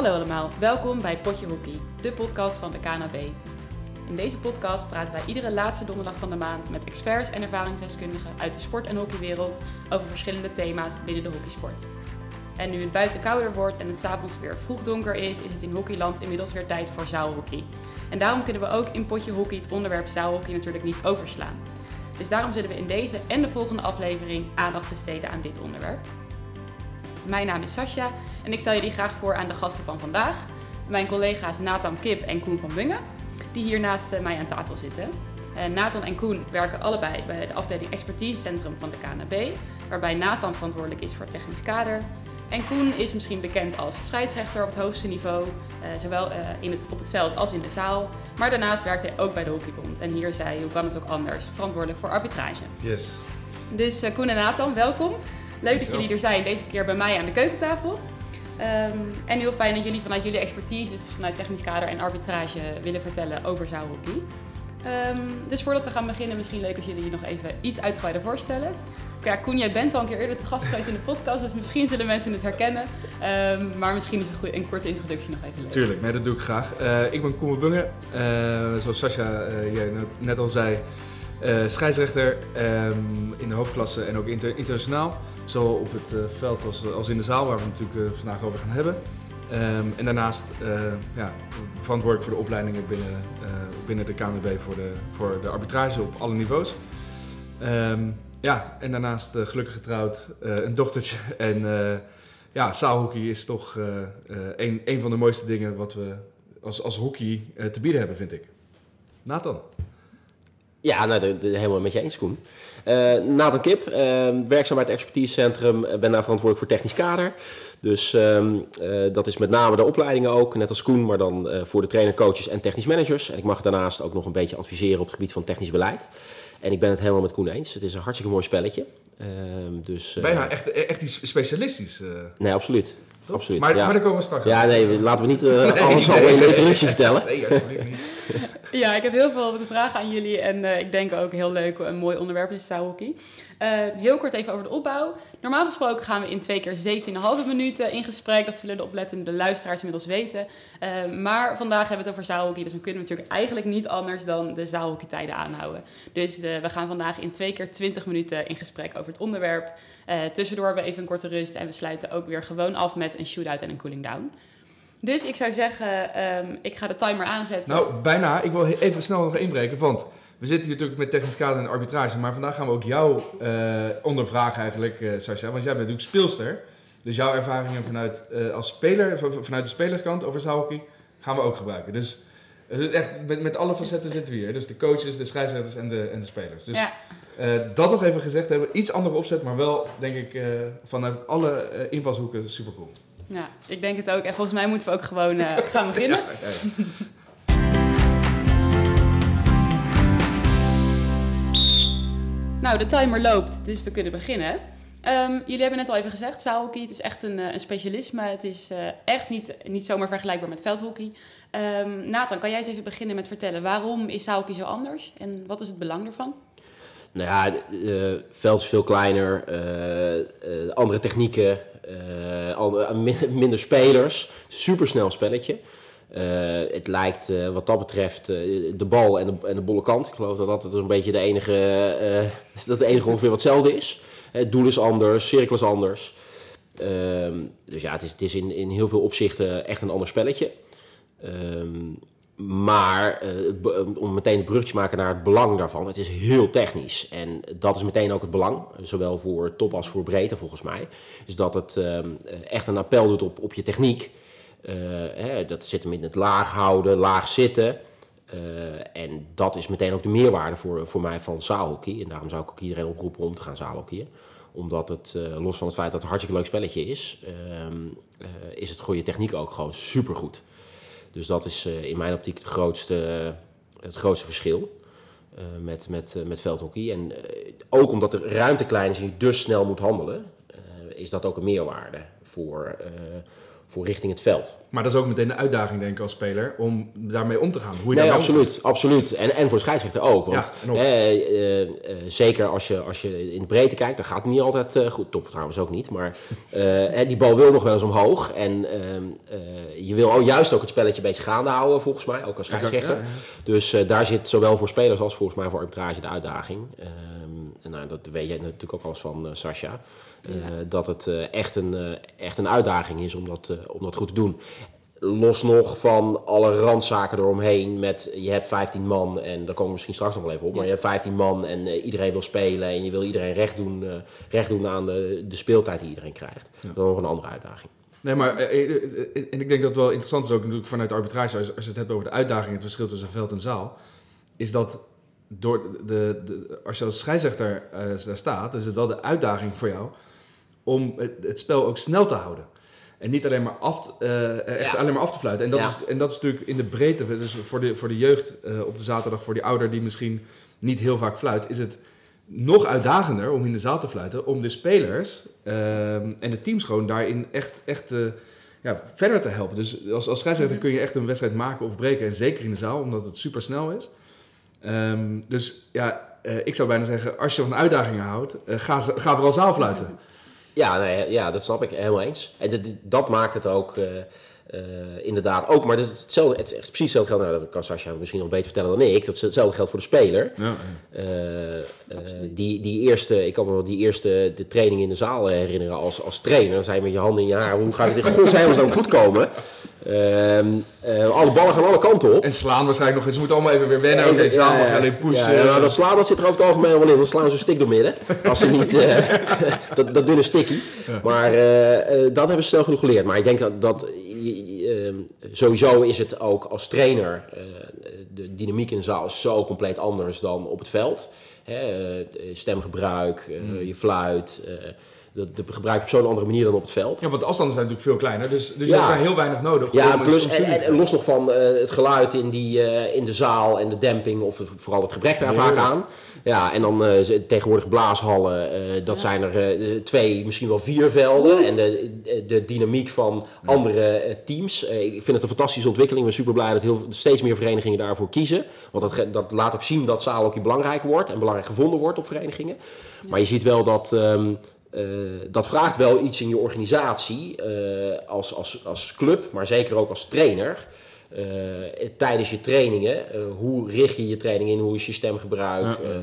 Hallo allemaal, welkom bij Potje Hockey, de podcast van de KNB. In deze podcast praten wij iedere laatste donderdag van de maand met experts en ervaringsdeskundigen uit de sport- en hockeywereld over verschillende thema's binnen de hockeysport. En nu het buiten kouder wordt en het s'avonds weer vroeg donker is, is het in hockeyland inmiddels weer tijd voor zaalhockey. En daarom kunnen we ook in Potje Hockey het onderwerp zaalhockey natuurlijk niet overslaan. Dus daarom zullen we in deze en de volgende aflevering aandacht besteden aan dit onderwerp. Mijn naam is Sascha en ik stel jullie graag voor aan de gasten van vandaag. Mijn collega's Nathan Kip en Koen van Bungen, die hier naast mij aan tafel zitten. Uh, Nathan en Koen werken allebei bij de afdeling Expertisecentrum van de KNB, waarbij Nathan verantwoordelijk is voor het technisch kader. En Koen is misschien bekend als scheidsrechter op het hoogste niveau, uh, zowel in het, op het veld als in de zaal. Maar daarnaast werkt hij ook bij de Hockeybond. En hier zij, hoe kan het ook anders, verantwoordelijk voor arbitrage. Yes. Dus Koen en Nathan, welkom. Leuk dat jullie er zijn, deze keer bij mij aan de keukentafel. Um, en heel fijn dat jullie vanuit jullie expertise, dus vanuit technisch kader en arbitrage, willen vertellen over zaalhockey. Um, dus voordat we gaan beginnen, misschien leuk als jullie je nog even iets uitgebreider voorstellen. Ja, Koen, jij bent al een keer eerder te gast geweest in de podcast, dus misschien zullen mensen het herkennen. Um, maar misschien is een, korte introductie nog even leuk. Tuurlijk, nee, dat doe ik graag. Uh, ik ben Koen Bungen, uh, zoals Sascha uh, jij net al zei, scheidsrechter in de hoofdklasse en ook inter internationaal. Zowel op het uh, veld als, als in de zaal, waar we het natuurlijk uh, vandaag over gaan hebben. Um, en daarnaast ja, verantwoordelijk voor de opleidingen binnen, binnen de KNVB voor de, voor de arbitrage op alle niveaus. Um, ja, en daarnaast gelukkig getrouwd, een dochtertje. En ja, zaalhockey is toch een, een van de mooiste dingen wat we als, als hockey te bieden hebben, vind ik. Nathan. Ja, nou, helemaal met je eens, Koen. Uh, Nathan Kip, uh, werkzaam bij het expertisecentrum, ben daar verantwoordelijk voor technisch kader. Dus um, uh, dat is met name de opleidingen ook, net als Koen, maar dan voor de trainer, coaches en technisch managers. En ik mag daarnaast ook nog een beetje adviseren op het gebied van technisch beleid. En ik ben het helemaal met Koen eens. Het is een hartstikke mooi spelletje. dus, Bijna echt, echt iets specialistisch. Nee, absoluut. Absoluut. Maar, ja. maar daar komen we straks Ja, nee, laten we niet nee, alles nee, al in de introductie vertellen. Nee. Ja, ik heb heel veel te vragen aan jullie en uh, ik denk ook heel leuk, een mooi onderwerp is zaalhockey. Uh, heel kort even over de opbouw. Normaal gesproken gaan we in twee keer 17,5 minuten in gesprek. Dat zullen de oplettende luisteraars inmiddels weten. Uh, maar vandaag hebben we het over zaalhockey, dus dan kunnen we natuurlijk eigenlijk niet anders dan de zaalhockeytijden aanhouden. Dus we gaan vandaag in twee keer 20 minuten in gesprek over het onderwerp. Tussendoor hebben we even een korte rust en we sluiten ook weer gewoon af met een shootout en een cooling down. Dus ik zou zeggen, um, ik ga de timer aanzetten. Nou, bijna. Ik wil even snel nog inbreken, want we zitten hier natuurlijk met technisch kader en arbitrage, maar vandaag gaan we ook jou uh, ondervragen eigenlijk, uh, Sascha, want jij bent natuurlijk speelster. Dus jouw ervaringen vanuit, uh, als speler, vanuit de spelerskant over zaalhockey, gaan we ook gebruiken. Dus echt met, met alle facetten zitten we hier. Dus de coaches, de scheidsrechters en de, en de spelers. Dus ja. dat nog even gezegd hebben. Iets andere opzet, maar wel, denk ik, vanuit alle invalshoeken super cool. Ja, ik denk het ook. En volgens mij moeten we ook gewoon uh, gaan beginnen. Ja, ja, ja. nou, de timer loopt, dus we kunnen beginnen. Um, jullie hebben net al even gezegd, zaalhockey, het is echt een, een specialisme. Het is uh, echt niet, niet zomaar vergelijkbaar met veldhockey. Um, Nathan, kan jij eens even beginnen met vertellen, waarom is zaalhockey zo anders? En wat is het belang ervan? Nou ja, het uh, veld is veel kleiner, uh, andere technieken, uh, minder spelers. Supersnel spelletje. Uh, het lijkt wat dat betreft de bal en de, en de bolle kant. Ik geloof dat dat een beetje de enige, dat het enige ongeveer wat hetzelfde is. Het doel is anders, cirkel is anders. Ehm, dus ja, het is, het is in, in heel veel opzichten echt een ander spelletje. Um, maar uh, om meteen het brugje te maken naar het belang daarvan, het is heel technisch. En dat is meteen ook het belang, zowel voor top als voor breedte volgens mij. Is dat het uh, echt een appel doet op, op je techniek. Uh, hè, dat zit hem in het laag houden, laag zitten. en dat is meteen ook de meerwaarde voor, voor mij van zaalhockey. En daarom zou ik ook iedereen oproepen om te gaan zaalhockeyen. Omdat het, los van het feit dat het een hartstikke leuk spelletje is, ehm, is het je techniek ook gewoon supergoed. Dus dat is uh, in mijn optiek het grootste, uh, het grootste verschil uh, met, met, met veldhockey. En ook omdat de ruimte klein is en je dus snel moet handelen, is dat ook een meerwaarde voor, eh, voor richting het veld. Maar dat is ook meteen de uitdaging, denk ik, als speler, om daarmee om te gaan. Hoe je Nee, absoluut, absoluut. En, en voor de scheidsrechter ook. Want Ja, eh, eh, eh, zeker als je, als je in de breedte kijkt, dan gaat het niet altijd eh, goed. Top trouwens ook niet. Maar eh, die bal wil nog wel eens omhoog. En ehm, eh, je wil ook juist ook het spelletje een beetje gaande houden, volgens mij, ook als scheidsrechter. ja, ja. Dus eh, daar zit zowel voor spelers als volgens mij voor arbitrage de uitdaging. Ehm, en nou, dat weet je natuurlijk ook alles van Sascha. Eh, Dat het eh, echt, een, eh, echt een uitdaging is om dat, eh, om dat goed te doen. Los nog van alle randzaken eromheen met je hebt 15 man en daar komen we misschien straks nog wel even op. Maar je hebt 15 man en eh, iedereen wil spelen en je wil iedereen recht doen, eh, recht doen aan de, de speeltijd die iedereen krijgt. Dat is nog een andere uitdaging. Nee, maar en ik denk dat het wel interessant is ook natuurlijk vanuit de arbitrage, als, als je het hebt over de uitdaging, het verschil tussen veld en zaal, is dat door de, de, als je als scheidsrechter eh, daar staat, is het wel de uitdaging voor jou om het, het spel ook snel te houden. En niet alleen maar af, te- eh, echt Ja. alleen maar af te fluiten. En dat, Ja. is, en dat is natuurlijk in de breedte, dus voor de, voor de jeugd eh, op de zaterdag, voor die ouder die misschien niet heel vaak fluit, is het nog uitdagender om in de zaal te fluiten, om de spelers en de teams gewoon daarin echt, echt eh, ja, verder te helpen. Dus als, als scheidsrechter kun je echt een wedstrijd maken of breken, en zeker in de zaal, omdat het super snel is. Ehm, dus ja, eh, ik zou bijna zeggen, als je van uitdagingen houdt, eh, ga, ga vooral zaal fluiten. Ja, nee, ja, dat snap ik helemaal eens. En dat, dat maakt het ook eh, eh, inderdaad ook. Maar dat is hetzelfde, het is echt precies hetzelfde geldt. Nou, dat kan Sascha misschien nog beter vertellen dan ik. Dat is hetzelfde geldt voor de speler. Ja, Eh, eh, die, die eerste, ik kan me wel die eerste de training in de zaal herinneren als, als trainer. Dan zei je met je handen in je haar, hoe gaat het in godsnaam dan goed komen? Ehm, eh, alle ballen gaan alle kanten op. En slaan waarschijnlijk nog eens. Ze moeten allemaal even weer wennen. Oké, Ja, zaal ja, ja. alleen pushen. Ja, nou, dat slaan dat zit er over het algemeen wel in. Dan slaan ze een stik door midden. Als ze niet... eh, dat, dat dunne stikkie. Maar eh, dat hebben ze snel genoeg geleerd. Maar ik denk dat... dat eh, eh, sowieso is het ook als trainer... de dynamiek in de zaal is zo compleet anders dan op het veld. Hè, stemgebruik, Hmm. je fluit... dat, dat gebruik je op zo'n andere manier dan op het veld. Ja, want de afstanden zijn natuurlijk veel kleiner. Dus, dus je Ja. hebt daar heel weinig nodig. Ja, plus, en, los nog van eh, het geluid in, die, eh, in de zaal en de demping, of vooral het gebrek daar vaak aan. Ja, en dan eh, tegenwoordig blaashallen, eh, dat Ja. zijn er eh, twee, misschien wel vier velden. En de, de, de dynamiek van andere teams. Ik vind het een fantastische ontwikkeling. Ik ben super blij dat heel, steeds meer verenigingen daarvoor kiezen. Want dat, dat laat ook zien dat zaal ook belangrijk wordt en belangrijk gevonden wordt op verenigingen. Maar je ziet wel dat. ehm, eh, dat vraagt wel iets in je organisatie eh, als, als, als club, maar zeker ook als trainer. Eh, tijdens je trainingen, eh, hoe richt je je training in, hoe is je stemgebruik? Ja,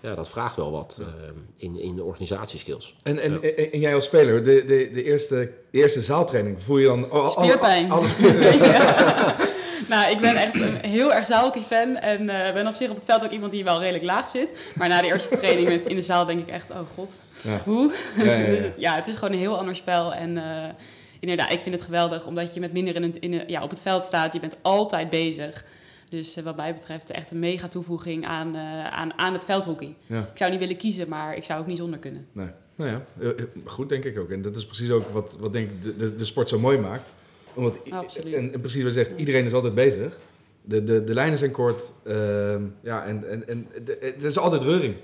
Ja, dat vraagt wel wat in, in de organisatieskills. En, en, en, en jij als speler, de, de, de, eerste, de eerste zaaltraining, voel je dan... al- al- Spierpijn. Alle spierpijn. Nou, ik ben echt een heel erg zaalhockey-fan. En eh, ben op zich op het veld ook iemand die wel redelijk laag zit. Maar na de eerste training met in de zaal denk ik echt, oh god, Ja. hoe? Ja, dus het, ja, het is gewoon een heel ander spel. En eh, inderdaad, ik vind het geweldig omdat je met minder in het, in de- ja, op het veld staat. Je bent altijd bezig. Dus eh, wat mij betreft echt een mega toevoeging aan, aan, aan het veldhockey. Ik zou niet willen kiezen, maar ik zou ook niet zonder kunnen. Nee. Nou ja, goed denk ik ook. En dat is precies ook wat, wat denk ik de, de, de sport zo mooi maakt. Absoluut. En, en precies wat je zegt, iedereen is altijd bezig. De, de, de lijnen zijn kort. ehm, ja, en, en, en de- er is altijd reuring.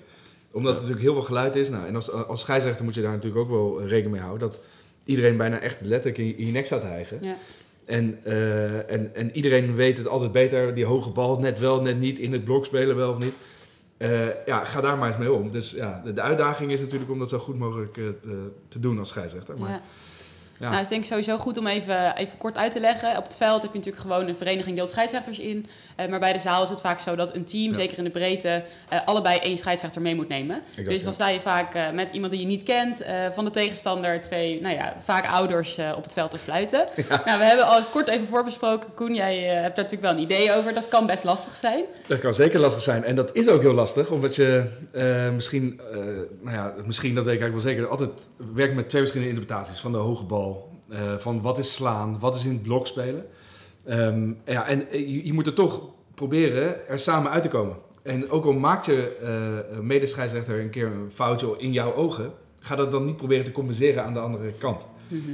Omdat er natuurlijk heel veel geluid is. Nou, en als, als scheidsrechter moet je daar natuurlijk ook wel rekening mee houden. Dat iedereen bijna echt letterlijk in je, in je nek staat te hijgen. Ja. En, eh, en, en iedereen weet het altijd beter. Die hoge bal, net wel, net niet. In het blok spelen wel of niet. Eh, ja, ga daar maar eens mee om. Dus ja, de, de uitdaging is natuurlijk om dat zo goed mogelijk eh, te, te doen als scheidsrechter. Maar, Ja. Ja. Nou, is denk ik sowieso goed om even, even kort uit te leggen. Op het veld heb je natuurlijk gewoon een vereniging deelt scheidsrechters in. Eh, maar bij de zaal is het vaak zo dat een team, Ja. zeker in de breedte, eh, allebei één scheidsrechter mee moet nemen. Exact, dus ja. dan sta je vaak eh, met iemand die je niet kent, van de tegenstander, twee, nou ja, vaak ouders op het veld te fluiten. Nou, we hebben al kort even voorbesproken. Koen, jij hebt daar natuurlijk wel een idee over. Dat kan best lastig zijn. Dat kan zeker lastig zijn. En dat is ook heel lastig, omdat je misschien, nou ja, misschien, dat weet ik eigenlijk wel zeker, altijd werkt met twee verschillende interpretaties van de hoge bal. van wat is slaan, wat is in het blok spelen. Ehm, ja, en eh, je, je moet er toch proberen er samen uit te komen. En ook al maakt je eh medescheidsrechter een keer een foutje in jouw ogen, ga dat dan niet proberen te compenseren aan de andere kant.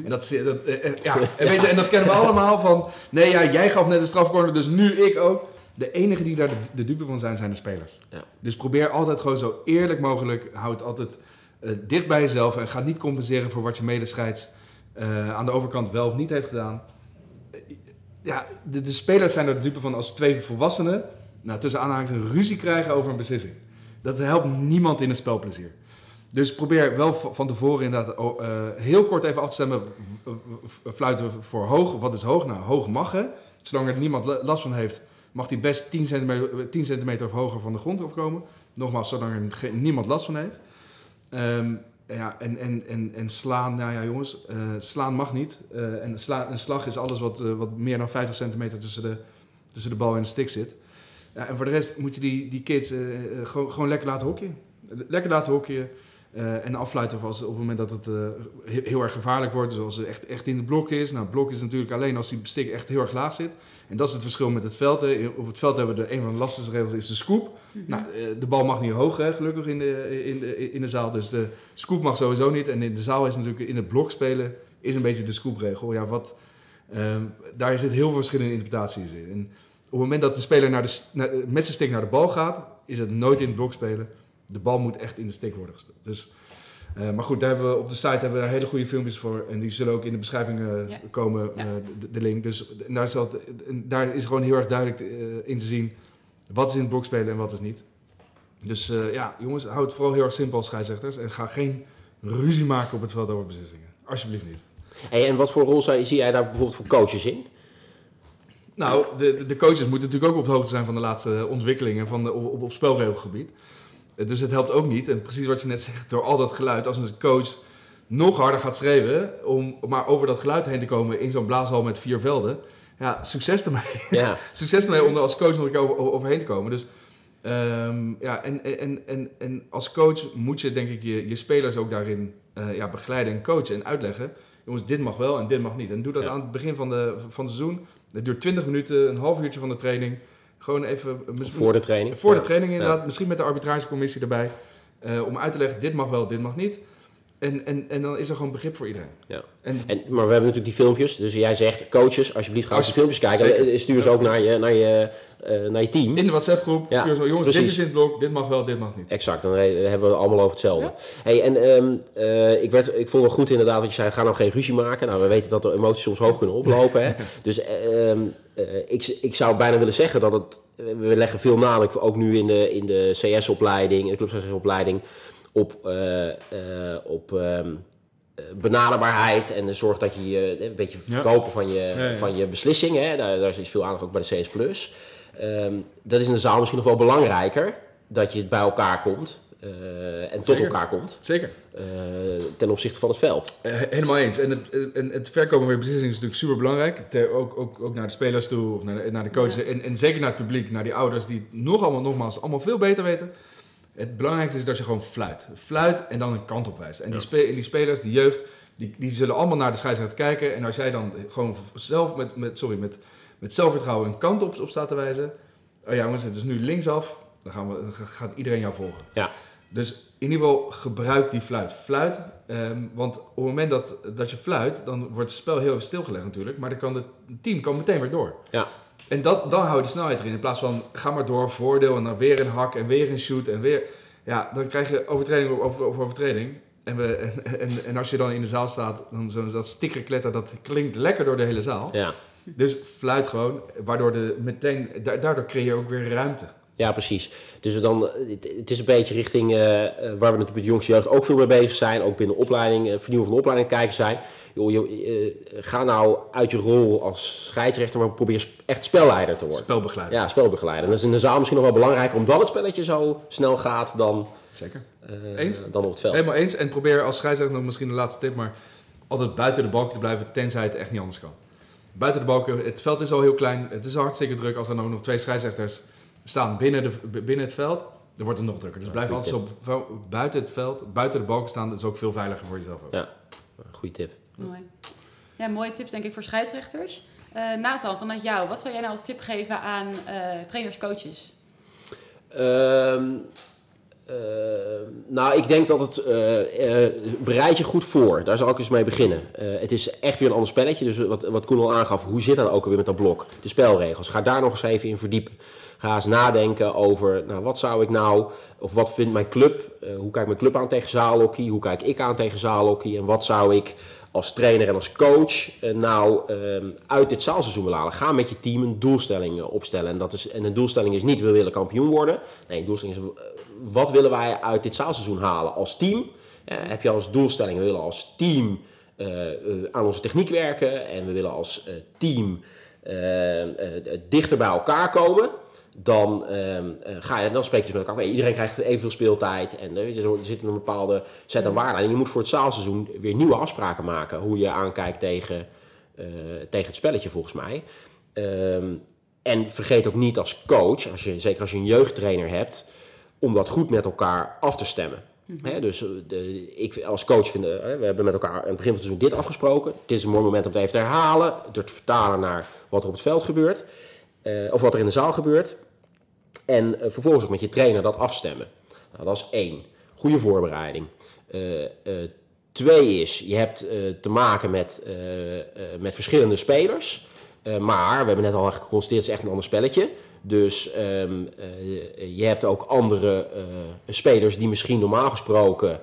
En dat, eh, ja, en, weet je, en dat kennen we allemaal van, nee ja, jij gaf net een strafcorner, dus nu ik ook. De enige die daar de, de dupe van zijn, zijn de spelers. Ja. Dus probeer altijd gewoon zo eerlijk mogelijk, houd altijd eh, dicht bij jezelf en ga niet compenseren voor wat je medescheids eh, aan de overkant wel of niet heeft gedaan. Eh, ja, de, de spelers zijn er de dupe van als twee volwassenen, nou, tussen een ruzie krijgen over een beslissing. Dat helpt niemand in het spelplezier. Dus probeer wel van tevoren inderdaad eh, heel kort even af te stemmen. Fluiten voor hoog. Wat is hoog? Nou, hoog mag hè. Zolang er niemand la- last van heeft, mag die best 10 centimeter, 10 centimeter of hoger van de grond afkomen. Nogmaals, zolang er niemand last van heeft. Ehm, ja, en, en, en, en slaan, nou ja jongens, eh, slaan mag niet. Eh, en een slag is alles wat, eh, wat meer dan 50 centimeter tussen de, tussen de bal en de stick zit. Ja, en voor de rest moet je die, die kids gewoon, gewoon lekker laten hockeyen. Lekker laten hockeyen. en affluiten als, op het moment dat het heel, heel erg gevaarlijk wordt. Dus als het echt, echt in het blok is. Nou, het blok is natuurlijk alleen als die stick echt heel erg laag zit. En dat is het verschil met het veld. Op het veld hebben we de, een van de lastigste regels is de scoop. Nou, eh, de bal mag niet hoog, hè, gelukkig in de, in, de, in de zaal. Dus de scoop mag sowieso niet. En in de zaal is natuurlijk in het blok spelen is een beetje de scoopregel. Ja, wat, ehm, daar zit heel veel verschillende interpretaties in. En op het moment dat de speler naar de, naar- met zijn stick naar de bal gaat, is het nooit in het blok spelen. De bal moet echt in de stick worden gespeeld. Dus, eh, maar goed, daar hebben we, op de site hebben we daar hele goede filmpjes voor. En die zullen ook in de beschrijving eh, Ja. komen, Ja. eh, de, de link. Dus daar, is dat, en daar is gewoon heel erg duidelijk eh, in te zien wat is in het blok spelen en wat is niet. Dus eh, ja, jongens, houd het vooral heel erg simpel als scheidsrechters. En ga geen ruzie maken op het veld over beslissingen. Alsjeblieft niet. Hey, en wat voor rol zou- zie jij daar bijvoorbeeld voor coaches in? Nou, de, de- de coaches moeten natuurlijk ook op de hoogte zijn van de laatste ontwikkelingen van de, op, op spelregelgebied. Dus het helpt ook niet, en precies wat je net zegt, door al dat geluid, als een coach nog harder gaat schreeuwen om maar over dat geluid heen te komen in zo'n blaashal met vier velden. Ja, succes ermee. Ja, succes ermee om er als coach nog een keer over, over- overheen te komen. Dus ehm, ja, en, en, en, en als coach moet je denk ik je, je spelers ook daarin eh, ja, begeleiden en coachen en uitleggen. Jongens, dit mag wel en dit mag niet. En doe dat Ja. aan het begin van, de, van het seizoen. Het duurt 20 minuten, een half uurtje van de training. Gewoon even... misschien- voor de training. voor de training inderdaad. Misschien met de arbitragecommissie erbij. eh, om uit te leggen, dit mag wel, dit mag niet. En, en, en dan is er gewoon begrip voor iedereen. Ja. En En, maar we hebben natuurlijk die filmpjes. Dus jij zegt, coaches, alsjeblieft ga Als- die filmpjes kijken. zeker. Eh, Stuur ze ook naar je, naar je, eh, naar je team. in de WhatsApp-groep Ja, stuur jongens, dit is in het blok, dit mag wel, dit mag niet. Exact, dan re- hebben we het allemaal over hetzelfde. Hey, en ehm, eh, ik, werd, ik vond het goed inderdaad wat je zei, ga nou geen ruzie maken. Nou, we weten dat de emoties soms hoog kunnen oplopen. Hè? Dus ehm, eh, ik, ik zou bijna willen zeggen dat het, we leggen veel nadruk, ook nu in de, in de CS-opleiding, in de clubsopleiding, op, eh, eh, op ehm, eh, benaderbaarheid en de zorg dat je je een beetje Ja. verkopen van je, Ja, ja. van je beslissing. Hè? Daar, daar is veel aandacht ook bij de CS+. Plus. Ehm, dat is in de zaal misschien nog wel belangrijker, dat je het bij elkaar komt en tot elkaar komt Zeker. ten opzichte van het veld. Helemaal eens. En het, en het verkopen van je beslissing is natuurlijk super belangrijk. Ook, ook, ook naar de spelers toe, of naar de, naar de coaches. Ja. En, en zeker naar het publiek, naar die ouders die het nog allemaal, nogmaals, allemaal veel beter weten. Het belangrijkste is dat je gewoon fluit. Fluit en dan een kant op wijst. En die, spe- die spelers, die jeugd, die, die zullen allemaal naar de scheidsrechter kijken. En als jij dan gewoon zelf met, met, sorry, met, met zelfvertrouwen een kant op, op staat te wijzen. Oh ja, jongens, het is nu linksaf. Dan, gaan we, dan gaat iedereen jou volgen. Ja. Dus in ieder geval gebruik die fluit. Fluit, ehm, want op het moment dat, dat je fluit, dan wordt het spel heel even stilgelegd natuurlijk. Maar dan kan het team kan meteen weer door. Ja. En dat, dan hou je de snelheid erin. In plaats van ga maar door, voordeel en dan weer een hak en weer een shoot en weer. Ja, dan krijg je overtreding op over overtreding. En, we, en, en, en als je dan in de zaal staat, dan zo dat stickerkletter, dat klinkt lekker door de hele zaal. Ja. Dus fluit gewoon, waardoor de meteen, da- daardoor creëer je ook weer ruimte. Ja, precies. Dus dan, het, is een beetje richting eh, eh, waar we natuurlijk met jongste jeugd ook veel mee bezig zijn. Ook binnen de opleiding, eh, vernieuwen van de opleiding kijken zijn. Joh, eh, ga nou uit je rol als scheidsrechter, maar probeer echt spelleider te worden. Spelbegeleider. Ja, spelbegeleider. En dat is in de zaal misschien nog wel belangrijker, omdat het spelletje zo snel gaat dan, Zeker. Eens? dan op het veld. Helemaal eens. En probeer als scheidsrechter nog misschien de laatste tip, maar altijd buiten de balken te blijven, tenzij het echt niet anders kan. Buiten de balken, het veld is al heel klein, het is al hartstikke druk. Als er nog twee scheidsrechters staan binnen, de, binnen het veld, dan wordt het nog drukker. Dus Ja, blijf altijd zo bu- buiten het veld, buiten de balken staan. Dat is ook veel veiliger voor jezelf. Ook. Ja. Goeie tip. Mooi. Ja, mooie tips denk ik voor scheidsrechters. Eh Nathan, vanuit jou, wat zou jij nou als tip geven aan eh trainers, coaches? Ehm, ehm, nou, ik denk dat het eh, bereid je goed voor. Daar zal ik eens mee beginnen. Eh, het is echt weer een ander spelletje. Dus wat, wat Koen al aangaf, hoe zit dat ook alweer met dat blok? De spelregels. Ga daar nog eens even in verdiepen. Ga eens nadenken over, nou, wat zou ik nou, of wat vindt mijn club? eh, hoe kijkt mijn club aan tegen zaalhockey? Hoe kijk ik aan tegen zaalhockey? En wat zou ik als trainer en als coach eh, nou ehm, uit dit zaalseizoen wil halen. Ga met je team een doelstelling eh, opstellen. En, dat is, en een doelstelling is niet we willen kampioen worden. Nee, een doelstelling is wat willen wij uit dit zaalseizoen halen als team. Heb je als doelstelling, we willen als team aan onze techniek werken. En we willen als team dichter bij elkaar komen dan, ehm, eh, ga je, dan spreek je dus met elkaar. Iedereen krijgt evenveel speeltijd en eh, je, er zit een bepaalde set aan waarden. En je moet voor het zaalseizoen weer nieuwe afspraken maken. Hoe je aankijkt tegen, eh, tegen het spelletje, volgens mij. Ehm, en vergeet ook niet als coach, als je, zeker als je een jeugdtrainer hebt, om dat goed met elkaar af te stemmen. Hè, dus de, ik als coach vind, we hebben met elkaar aan het begin van het seizoen dit afgesproken. Dit is een mooi moment om het even te herhalen, door te vertalen naar wat er op het veld gebeurt. Eh, of wat er in de zaal gebeurt. En eh, vervolgens ook met je trainer dat afstemmen. Nou, dat is één. Goede voorbereiding. Eh, twee is, je hebt te maken met, met verschillende spelers. Maar, we hebben net al geconstateerd, het is echt een ander spelletje. Dus ehm, eh, je hebt ook andere spelers die misschien normaal gesproken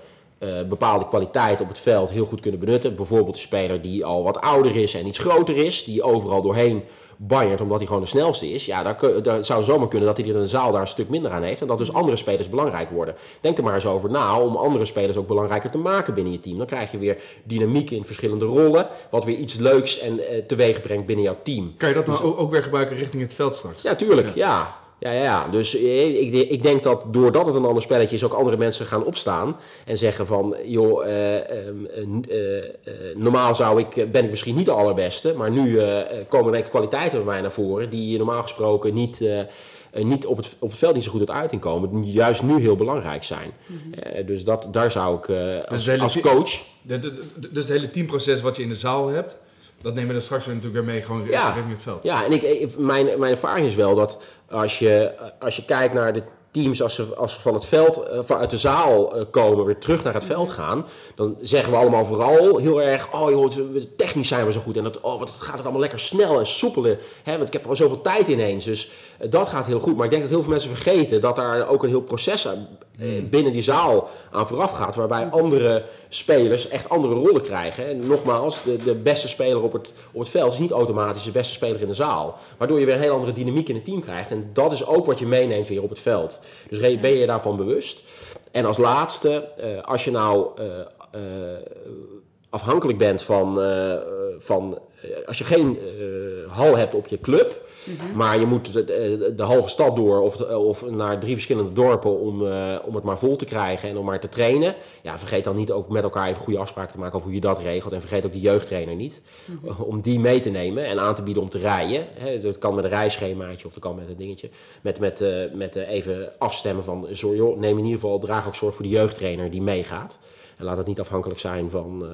bepaalde kwaliteiten op het veld heel goed kunnen benutten. Bijvoorbeeld een speler die al wat ouder is en iets groter is, die overal doorheen banjert omdat hij gewoon de snelste is. Ja, daar, daar zou zomaar kunnen dat hij er de zaal daar een stuk minder aan heeft. En dat dus andere spelers belangrijk worden. Denk er maar eens over na om andere spelers ook belangrijker te maken binnen je team. Dan krijg je weer dynamiek in verschillende rollen, wat weer iets leuks en eh, teweeg brengt binnen jouw team. Kan je dat nou ook, ook weer gebruiken richting het veld straks? Ja, tuurlijk. Ja. Ja, ja, ja. Dus eh, ik, ik denk dat doordat het een ander spelletje is, ook andere mensen gaan opstaan en zeggen van, joh, eh, ehm, eh, eh, normaal zou ik, ben ik misschien niet de allerbeste, maar nu komen er kwaliteiten bij mij naar voren die normaal gesproken niet, niet op, het, op het veld niet zo goed uit uitinkomen, die juist nu heel belangrijk zijn. Eh, dus dat, daar zou ik eh, als, als coach... De- de- de- dus het hele teamproces wat je in de zaal hebt, dat nemen we dan straks weer natuurlijk weer mee gewoon Ja. richting het veld. Ja, en ik, mijn, mijn ervaring is wel dat als je, als je kijkt naar de teams als ze, als ze van het veld, eh, vanuit de zaal eh, komen, weer terug naar het veld gaan, dan zeggen we allemaal vooral heel erg, oh joh, technisch zijn we zo goed en dat, oh, wat gaat het allemaal lekker snel en soepel, hè, want ik heb er al zoveel tijd ineens, dus eh, dat gaat heel goed. Maar ik denk dat heel veel mensen vergeten dat daar ook een heel proces eh, binnen die zaal aan vooraf gaat, waarbij andere spelers echt andere rollen krijgen. En nogmaals, de, de beste speler op het, op het veld is niet automatisch de beste speler in de zaal. Waardoor je weer een heel andere dynamiek in het team krijgt. En dat is ook wat je meeneemt weer op het veld. Dus ben je je daarvan bewust. En als laatste, eh, als je nou eh, eh, afhankelijk bent van, van als je geen hal hebt op je club, maar je moet de, de, de halve stad door of, de- of naar drie verschillende dorpen om, eh, om het maar vol te krijgen en om maar te trainen. Ja, vergeet dan niet ook met elkaar even goede afspraken te maken over hoe je dat regelt. En vergeet ook die jeugdtrainer niet, eh, om die mee te nemen en aan te bieden om te rijden. Hè, dat kan met een rijschemaatje of dat kan met een dingetje. Met, met, eh, met even afstemmen van, zorg, joh, neem in ieder geval, draag ook zorg voor de jeugdtrainer die meegaat. En laat het niet afhankelijk zijn van, eh,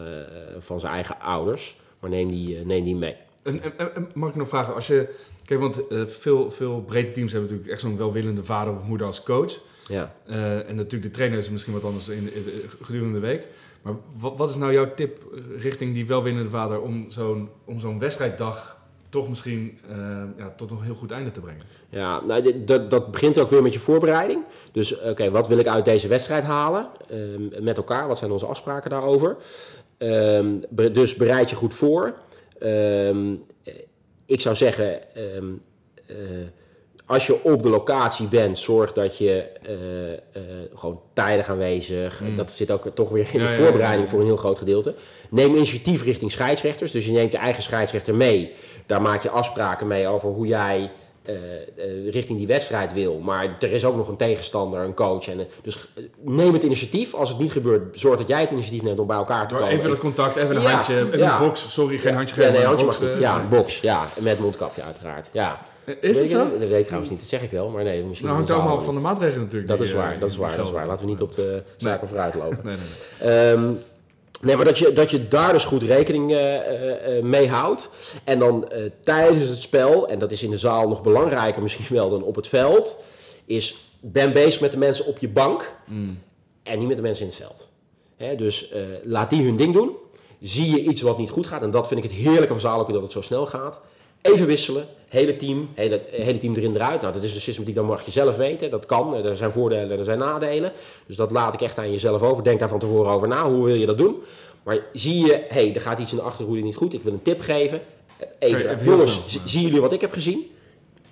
van zijn eigen ouders, maar neem die, neem die mee. En, en, en- en mag ik nog vragen, als je... Kijk, want eh, veel, veel breedte teams hebben natuurlijk echt zo'n welwillende vader of moeder als coach. Ja. Eh, en natuurlijk de trainer is misschien wat anders in, in- gedurende de week. Maar wat, wat is nou jouw tip richting die welwillende vader om zo'n, om zo'n wedstrijddag toch misschien eh, ja, tot een heel goed einde te brengen? Ja, nou, dat, dat begint ook weer met je voorbereiding. Dus oké, wat wil ik uit deze wedstrijd halen? Ehm, met elkaar, wat zijn onze afspraken daarover? Ehm, dus bereid je goed voor. Ehm, eh, ik zou zeggen, ehm, eh, als je op de locatie bent, zorg dat je eh, eh, gewoon tijdig aanwezig. Mm. Dat zit ook toch weer in de ja, ja, voorbereiding ja. voor een heel groot gedeelte. Neem initiatief richting scheidsrechters. Dus je neemt je eigen scheidsrechter mee. Daar maak je afspraken mee over hoe jij eh, eh, richting die wedstrijd wil. Maar er is ook nog een tegenstander, een coach. En, eh, dus neem het initiatief. Als het niet gebeurt, zorg dat jij het initiatief neemt om bij elkaar te komen. even dat contact, even een Ja, handje, even ja. een box. Sorry, geen handje ja, geven. nee, maar handje mag niet. Ja, een box. Ja, met mondkapje uiteraard. Ja. Is ik- zo? Dat weet ik trouwens niet. Dat zeg ik wel. Maar nee, misschien Nou, hangt allemaal van de maatregelen natuurlijk. Dat is waar, dat is waar, dat is waar. Laten we niet op de zaken vooruit lopen. Nee, nee, nee. Ehm, nee, maar dat je, dat je daar dus goed rekening eh, mee houdt. En dan tijdens het spel, en dat is in de zaal nog belangrijker misschien wel dan op het veld, is ben bezig met de mensen op je bank Mm. en niet met de mensen in het veld. Hè, dus laat die hun ding doen. Zie je iets wat niet goed gaat, en dat vind ik het heerlijke van zaal ook dat het zo snel gaat. Even wisselen, hele team, hele, hele team erin eruit. Nou, dat is een systematiek, dat mag je zelf weten. Dat kan, er zijn voordelen, er zijn nadelen. Dus dat laat ik echt aan jezelf over. Denk daar van tevoren over na, hoe wil je dat doen? Maar zie je, hé, hey, er gaat iets in de achterhoede niet goed, ik wil een tip geven. Even, Even jongens, zien jullie wat ik heb gezien?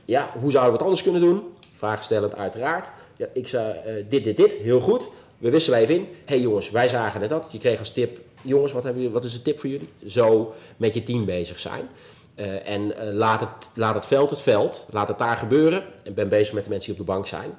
Ja, hoe zouden we het anders kunnen doen? Vraagstellend uiteraard. Ja, ik zei eh, dit, dit, dit, heel goed. We wisselen even in. Hé hey jongens, wij zagen net dat. Je kreeg als tip, jongens, wat, hebben jullie, wat is de tip voor jullie? Zo met je team bezig zijn. Eh, en eh, laat, het, laat het veld het veld. Laat het daar gebeuren. En ben bezig met de mensen die op de bank zijn.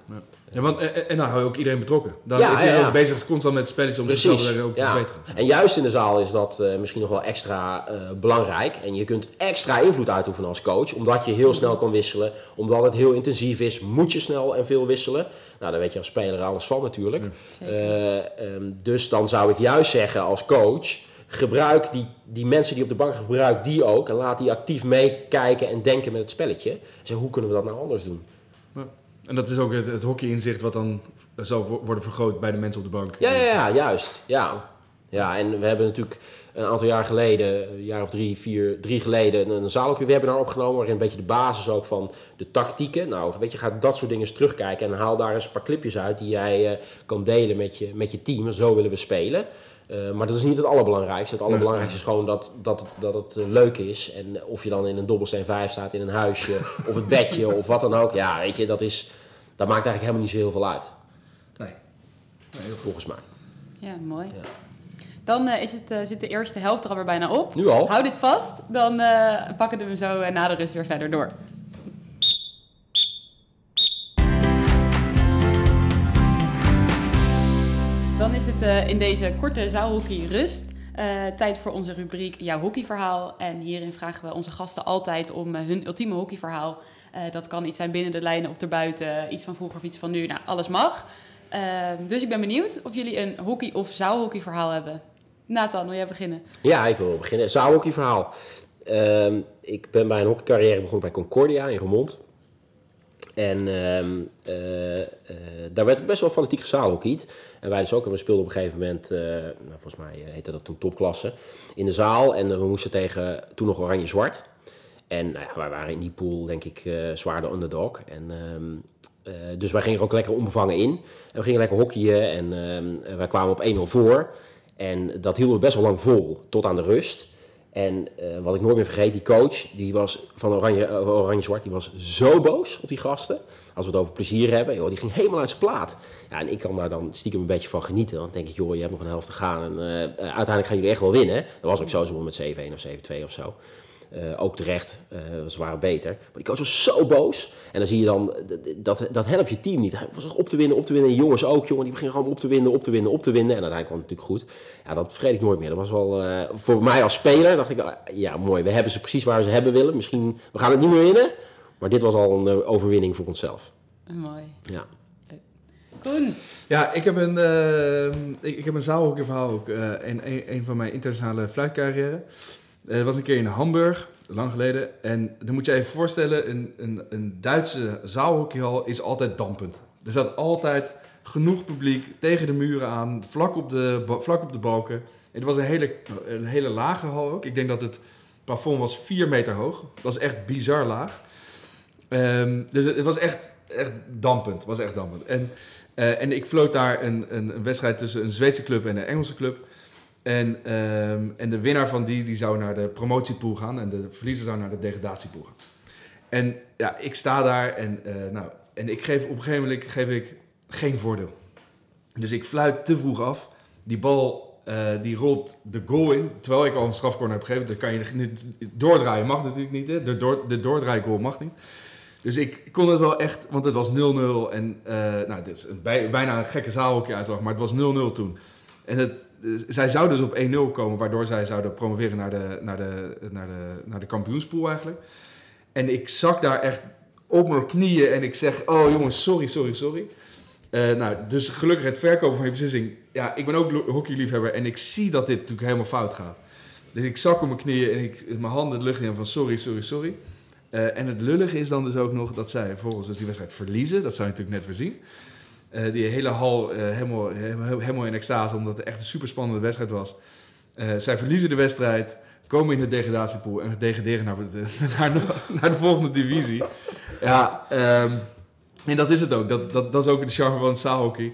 Ja, want, en, en dan hou je ook iedereen betrokken. Dan Ja, is hij ja, ja. ook bezig constant met spelletjes om zichzelf Precies. er ook te Ja. verbeteren. En juist in de zaal is dat eh, misschien nog wel extra eh, belangrijk. En je kunt extra invloed uitoefenen als coach. Omdat je heel snel kan wisselen. Omdat het heel intensief is, moet je snel en veel wisselen. Nou, daar weet je als speler alles van natuurlijk. Zeker. Eh, ehm, dus dan zou ik juist zeggen als coach... Gebruik die, die mensen die op de bank gebruik die ook. En laat die actief meekijken en denken met het spelletje. Zeg, hoe kunnen we dat nou anders doen? En dat is ook het, het hockeyinzicht wat dan zal wo- worden vergroot bij de mensen op de bank. Ja, ja, ja, juist. Ja. ja, en we hebben natuurlijk een aantal jaar geleden, een jaar of drie, vier, drie geleden, een zaalhockey-webinar opgenomen. Waarin een beetje de basis ook van de tactieken. Nou, weet je, ga dat soort dingen eens terugkijken. En haal daar eens een paar clipjes uit die jij eh, kan delen met je, met je team. Zo willen we spelen. Eh, maar dat is niet het allerbelangrijkste. Het allerbelangrijkste is gewoon dat, dat, het- dat het eh, leuk is. En of je dan in een dobbelsteen 5 staat, in een huisje, of het bedje, of wat dan ook. Ja, weet je, dat, is, dat maakt eigenlijk helemaal niet zo heel veel uit. Nee. Nee. Volgens mij. Ja, mooi. Ja. Dan eh, is het, eh, zit de eerste helft er alweer bijna op. Nu al? Hou dit vast, dan eh, pakken we hem zo eh, na de rust weer verder door. Het eh, in deze korte zaalhockey rust eh, tijd voor onze rubriek Jouw hockeyverhaal. En hierin vragen we onze gasten altijd om eh, hun ultieme hockeyverhaal. Eh, dat kan iets zijn binnen de lijnen of erbuiten, iets van vroeger of iets van nu. Nou, alles mag. Ehm, dus ik ben benieuwd of jullie een hockey- of zaalhockeyverhaal hebben. Nathan, wil jij beginnen? Ja, ik wil beginnen. Zaalhockeyverhaal. Ehm ik ben bij een hockeycarrière begonnen bij Concordia in Remond. En ehm, eh, eh, daar werd best wel fanatiek gezaalhockeyd. En wij dus ook. En we speelden op een gegeven moment, eh, nou, volgens mij eh, heette dat toen topklasse, in de zaal. En eh, we moesten tegen toen nog Oranje-Zwart. En nou ja, wij waren in die pool denk ik zwaar de underdog. En, ehm, eh, dus wij gingen er ook lekker onbevangen in. En we gingen lekker hockeyen en ehm, wij kwamen op 1-0 voor. En dat hielden we best wel lang vol, tot aan de rust. En wat ik nooit meer vergeet, die coach die was van Oranje, Oranje-Zwart, die was zo boos op die gasten. Als we het over plezier hebben, joh, die ging helemaal uit zijn plaat. Ja, en ik kan daar dan stiekem een beetje van genieten. Want dan denk ik, joh, je hebt nog een helft te gaan. En eh, uiteindelijk gaan jullie echt wel winnen. Dat was ook zo, ze met 7-1 of 7-2 of zo. Eh, ook terecht, eh, ze waren beter. Maar die coach was zo boos. En dan zie je dan, dat, dat helpt je team niet. Hij was op te winnen, op te winnen. En jongens ook, jongen, die beginnen gewoon op te winnen, op te winnen, op te winnen. En uiteindelijk kwam het natuurlijk goed. Ja, dat vergeet ik nooit meer. Dat was wel, voor mij als speler, dacht ik, ah, ja mooi, we hebben ze precies waar ze hebben willen. Misschien, we gaan het niet meer winnen. Maar dit was al een eh, overwinning voor onszelf. Mooi. Ja. Koen. Ja, ik heb een, eh, ik, ik heb een zaalhockeyverhaal ook. eh een, een, een van mijn internationale fluitcarrière. Eh, Het was een keer in Hamburg, lang geleden. En dan moet je even voorstellen, een, een, een Duitse zaalhockeyhal is altijd dampend. Er zat altijd genoeg publiek tegen de muren aan, vlak op de, vlak op de balken. Het was een hele, een hele lage hal ook. Ik denk dat het plafond was 4 meter hoog. Dat was echt bizar laag. Ehm, dus het, was echt, echt dampend. Het was echt dampend. En, eh, en ik floot daar een, een, een wedstrijd tussen een Zweedse club en een Engelse club. En, ehm, en de winnaar van die, die zou naar de promotiepool gaan en de verliezer zou naar de degradatiepool gaan. En ja, ik sta daar en, eh, nou, en ik geef op een gegeven moment geef ik geen voordeel. Dus ik fluit te vroeg af. Die bal eh, die rolt de goal in, terwijl ik al een strafcorner heb gegeven. Dan kan je niet doordraaien, mag natuurlijk niet. Hè? De, door, de doordraaigoal mag niet. Dus ik kon het wel echt, want het was 0-0 en eh, nou, dit is een, bij- bijna een gekke zaalhockey uitslag, maar het was 0-0 toen. En het, dus zij zouden dus op 1-0 komen, waardoor zij zouden promoveren naar de, naar, de, naar, de, naar de kampioenspool eigenlijk. En ik zak daar echt op mijn knieën en ik zeg, oh jongens, sorry, sorry, sorry. Eh, nou, dus gelukkig het verkopen van je beslissing. Ja, ik ben ook hockeyliefhebber en ik zie dat dit natuurlijk helemaal fout gaat. Dus ik zak op mijn knieën en ik, mijn handen de lucht in van sorry, sorry, sorry. Eh, en het lullige is dan dus ook nog dat zij vervolgens dus die wedstrijd verliezen. Dat zou je natuurlijk net weer zien. Eh, die hele hal eh, helemaal, helemaal, in extase, omdat het echt een super spannende wedstrijd was. Zij verliezen de wedstrijd, komen in de degradatiepool en degraderen naar de, naar de, naar de volgende divisie. Ja, ehm, en dat is het ook. Dat, dat, dat is ook de charme van het zaalhockey.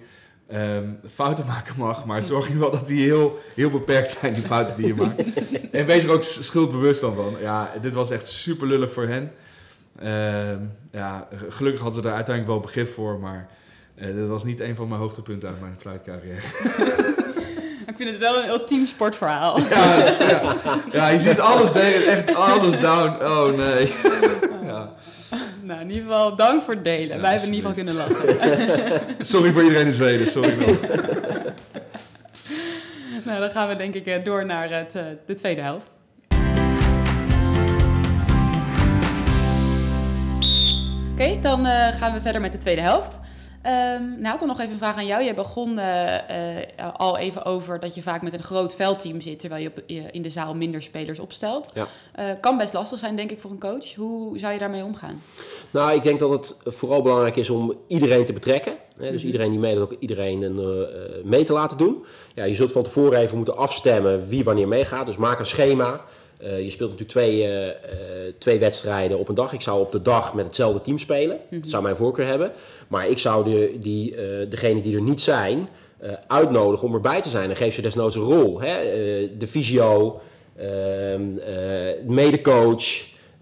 Ehm, fouten maken mag, maar zorg in wel dat die heel, heel beperkt zijn, die fouten die je maakt. en wees er ook schuldbewust dan van. Ja, dit was echt super lullig voor hen. Ehm, ja, gelukkig hadden ze daar uiteindelijk wel begrip voor, maar uh, dit was niet een van mijn hoogtepunten uit mijn fluitcarrière. Ik vind het wel een ultiem sportverhaal. Ja, ja. ja, je ziet alles delen, echt alles down. Oh nee. Nou, in ieder geval dank voor het delen. Ja, Wij hebben in ieder geval kunnen lachen. Sorry voor iedereen in Zweden, sorry. wel. nou, dan gaan we denk ik eh, door naar het, eh, de tweede helft. Oké, dan eh, gaan we verder met de tweede helft. Ehm nou, dan nog even een vraag aan jou. Jij begon eh, eh, al even over dat je vaak met een groot veldteam zit, terwijl je op, je in de zaal minder spelers opstelt. Ja. Eh, kan best lastig zijn, denk ik, voor een coach. Hoe zou je daarmee omgaan? Nou, ik denk dat het vooral belangrijk is om iedereen te betrekken. Hè, dus iedereen die meedoet, ook iedereen een, eh, mee te laten doen. Ja, je zult van tevoren even moeten afstemmen wie wanneer meegaat. Dus maak een schema. Eh, je speelt natuurlijk twee, eh, eh, twee wedstrijden op een dag. Ik zou op de dag met hetzelfde team spelen. Dat zou mijn voorkeur hebben. Maar ik zou de, die, eh degenen die er niet zijn, eh, uitnodigen om erbij te zijn. En geef ze desnoods een rol. Hè? Eh, de fysio, ehm, eh, medecoach...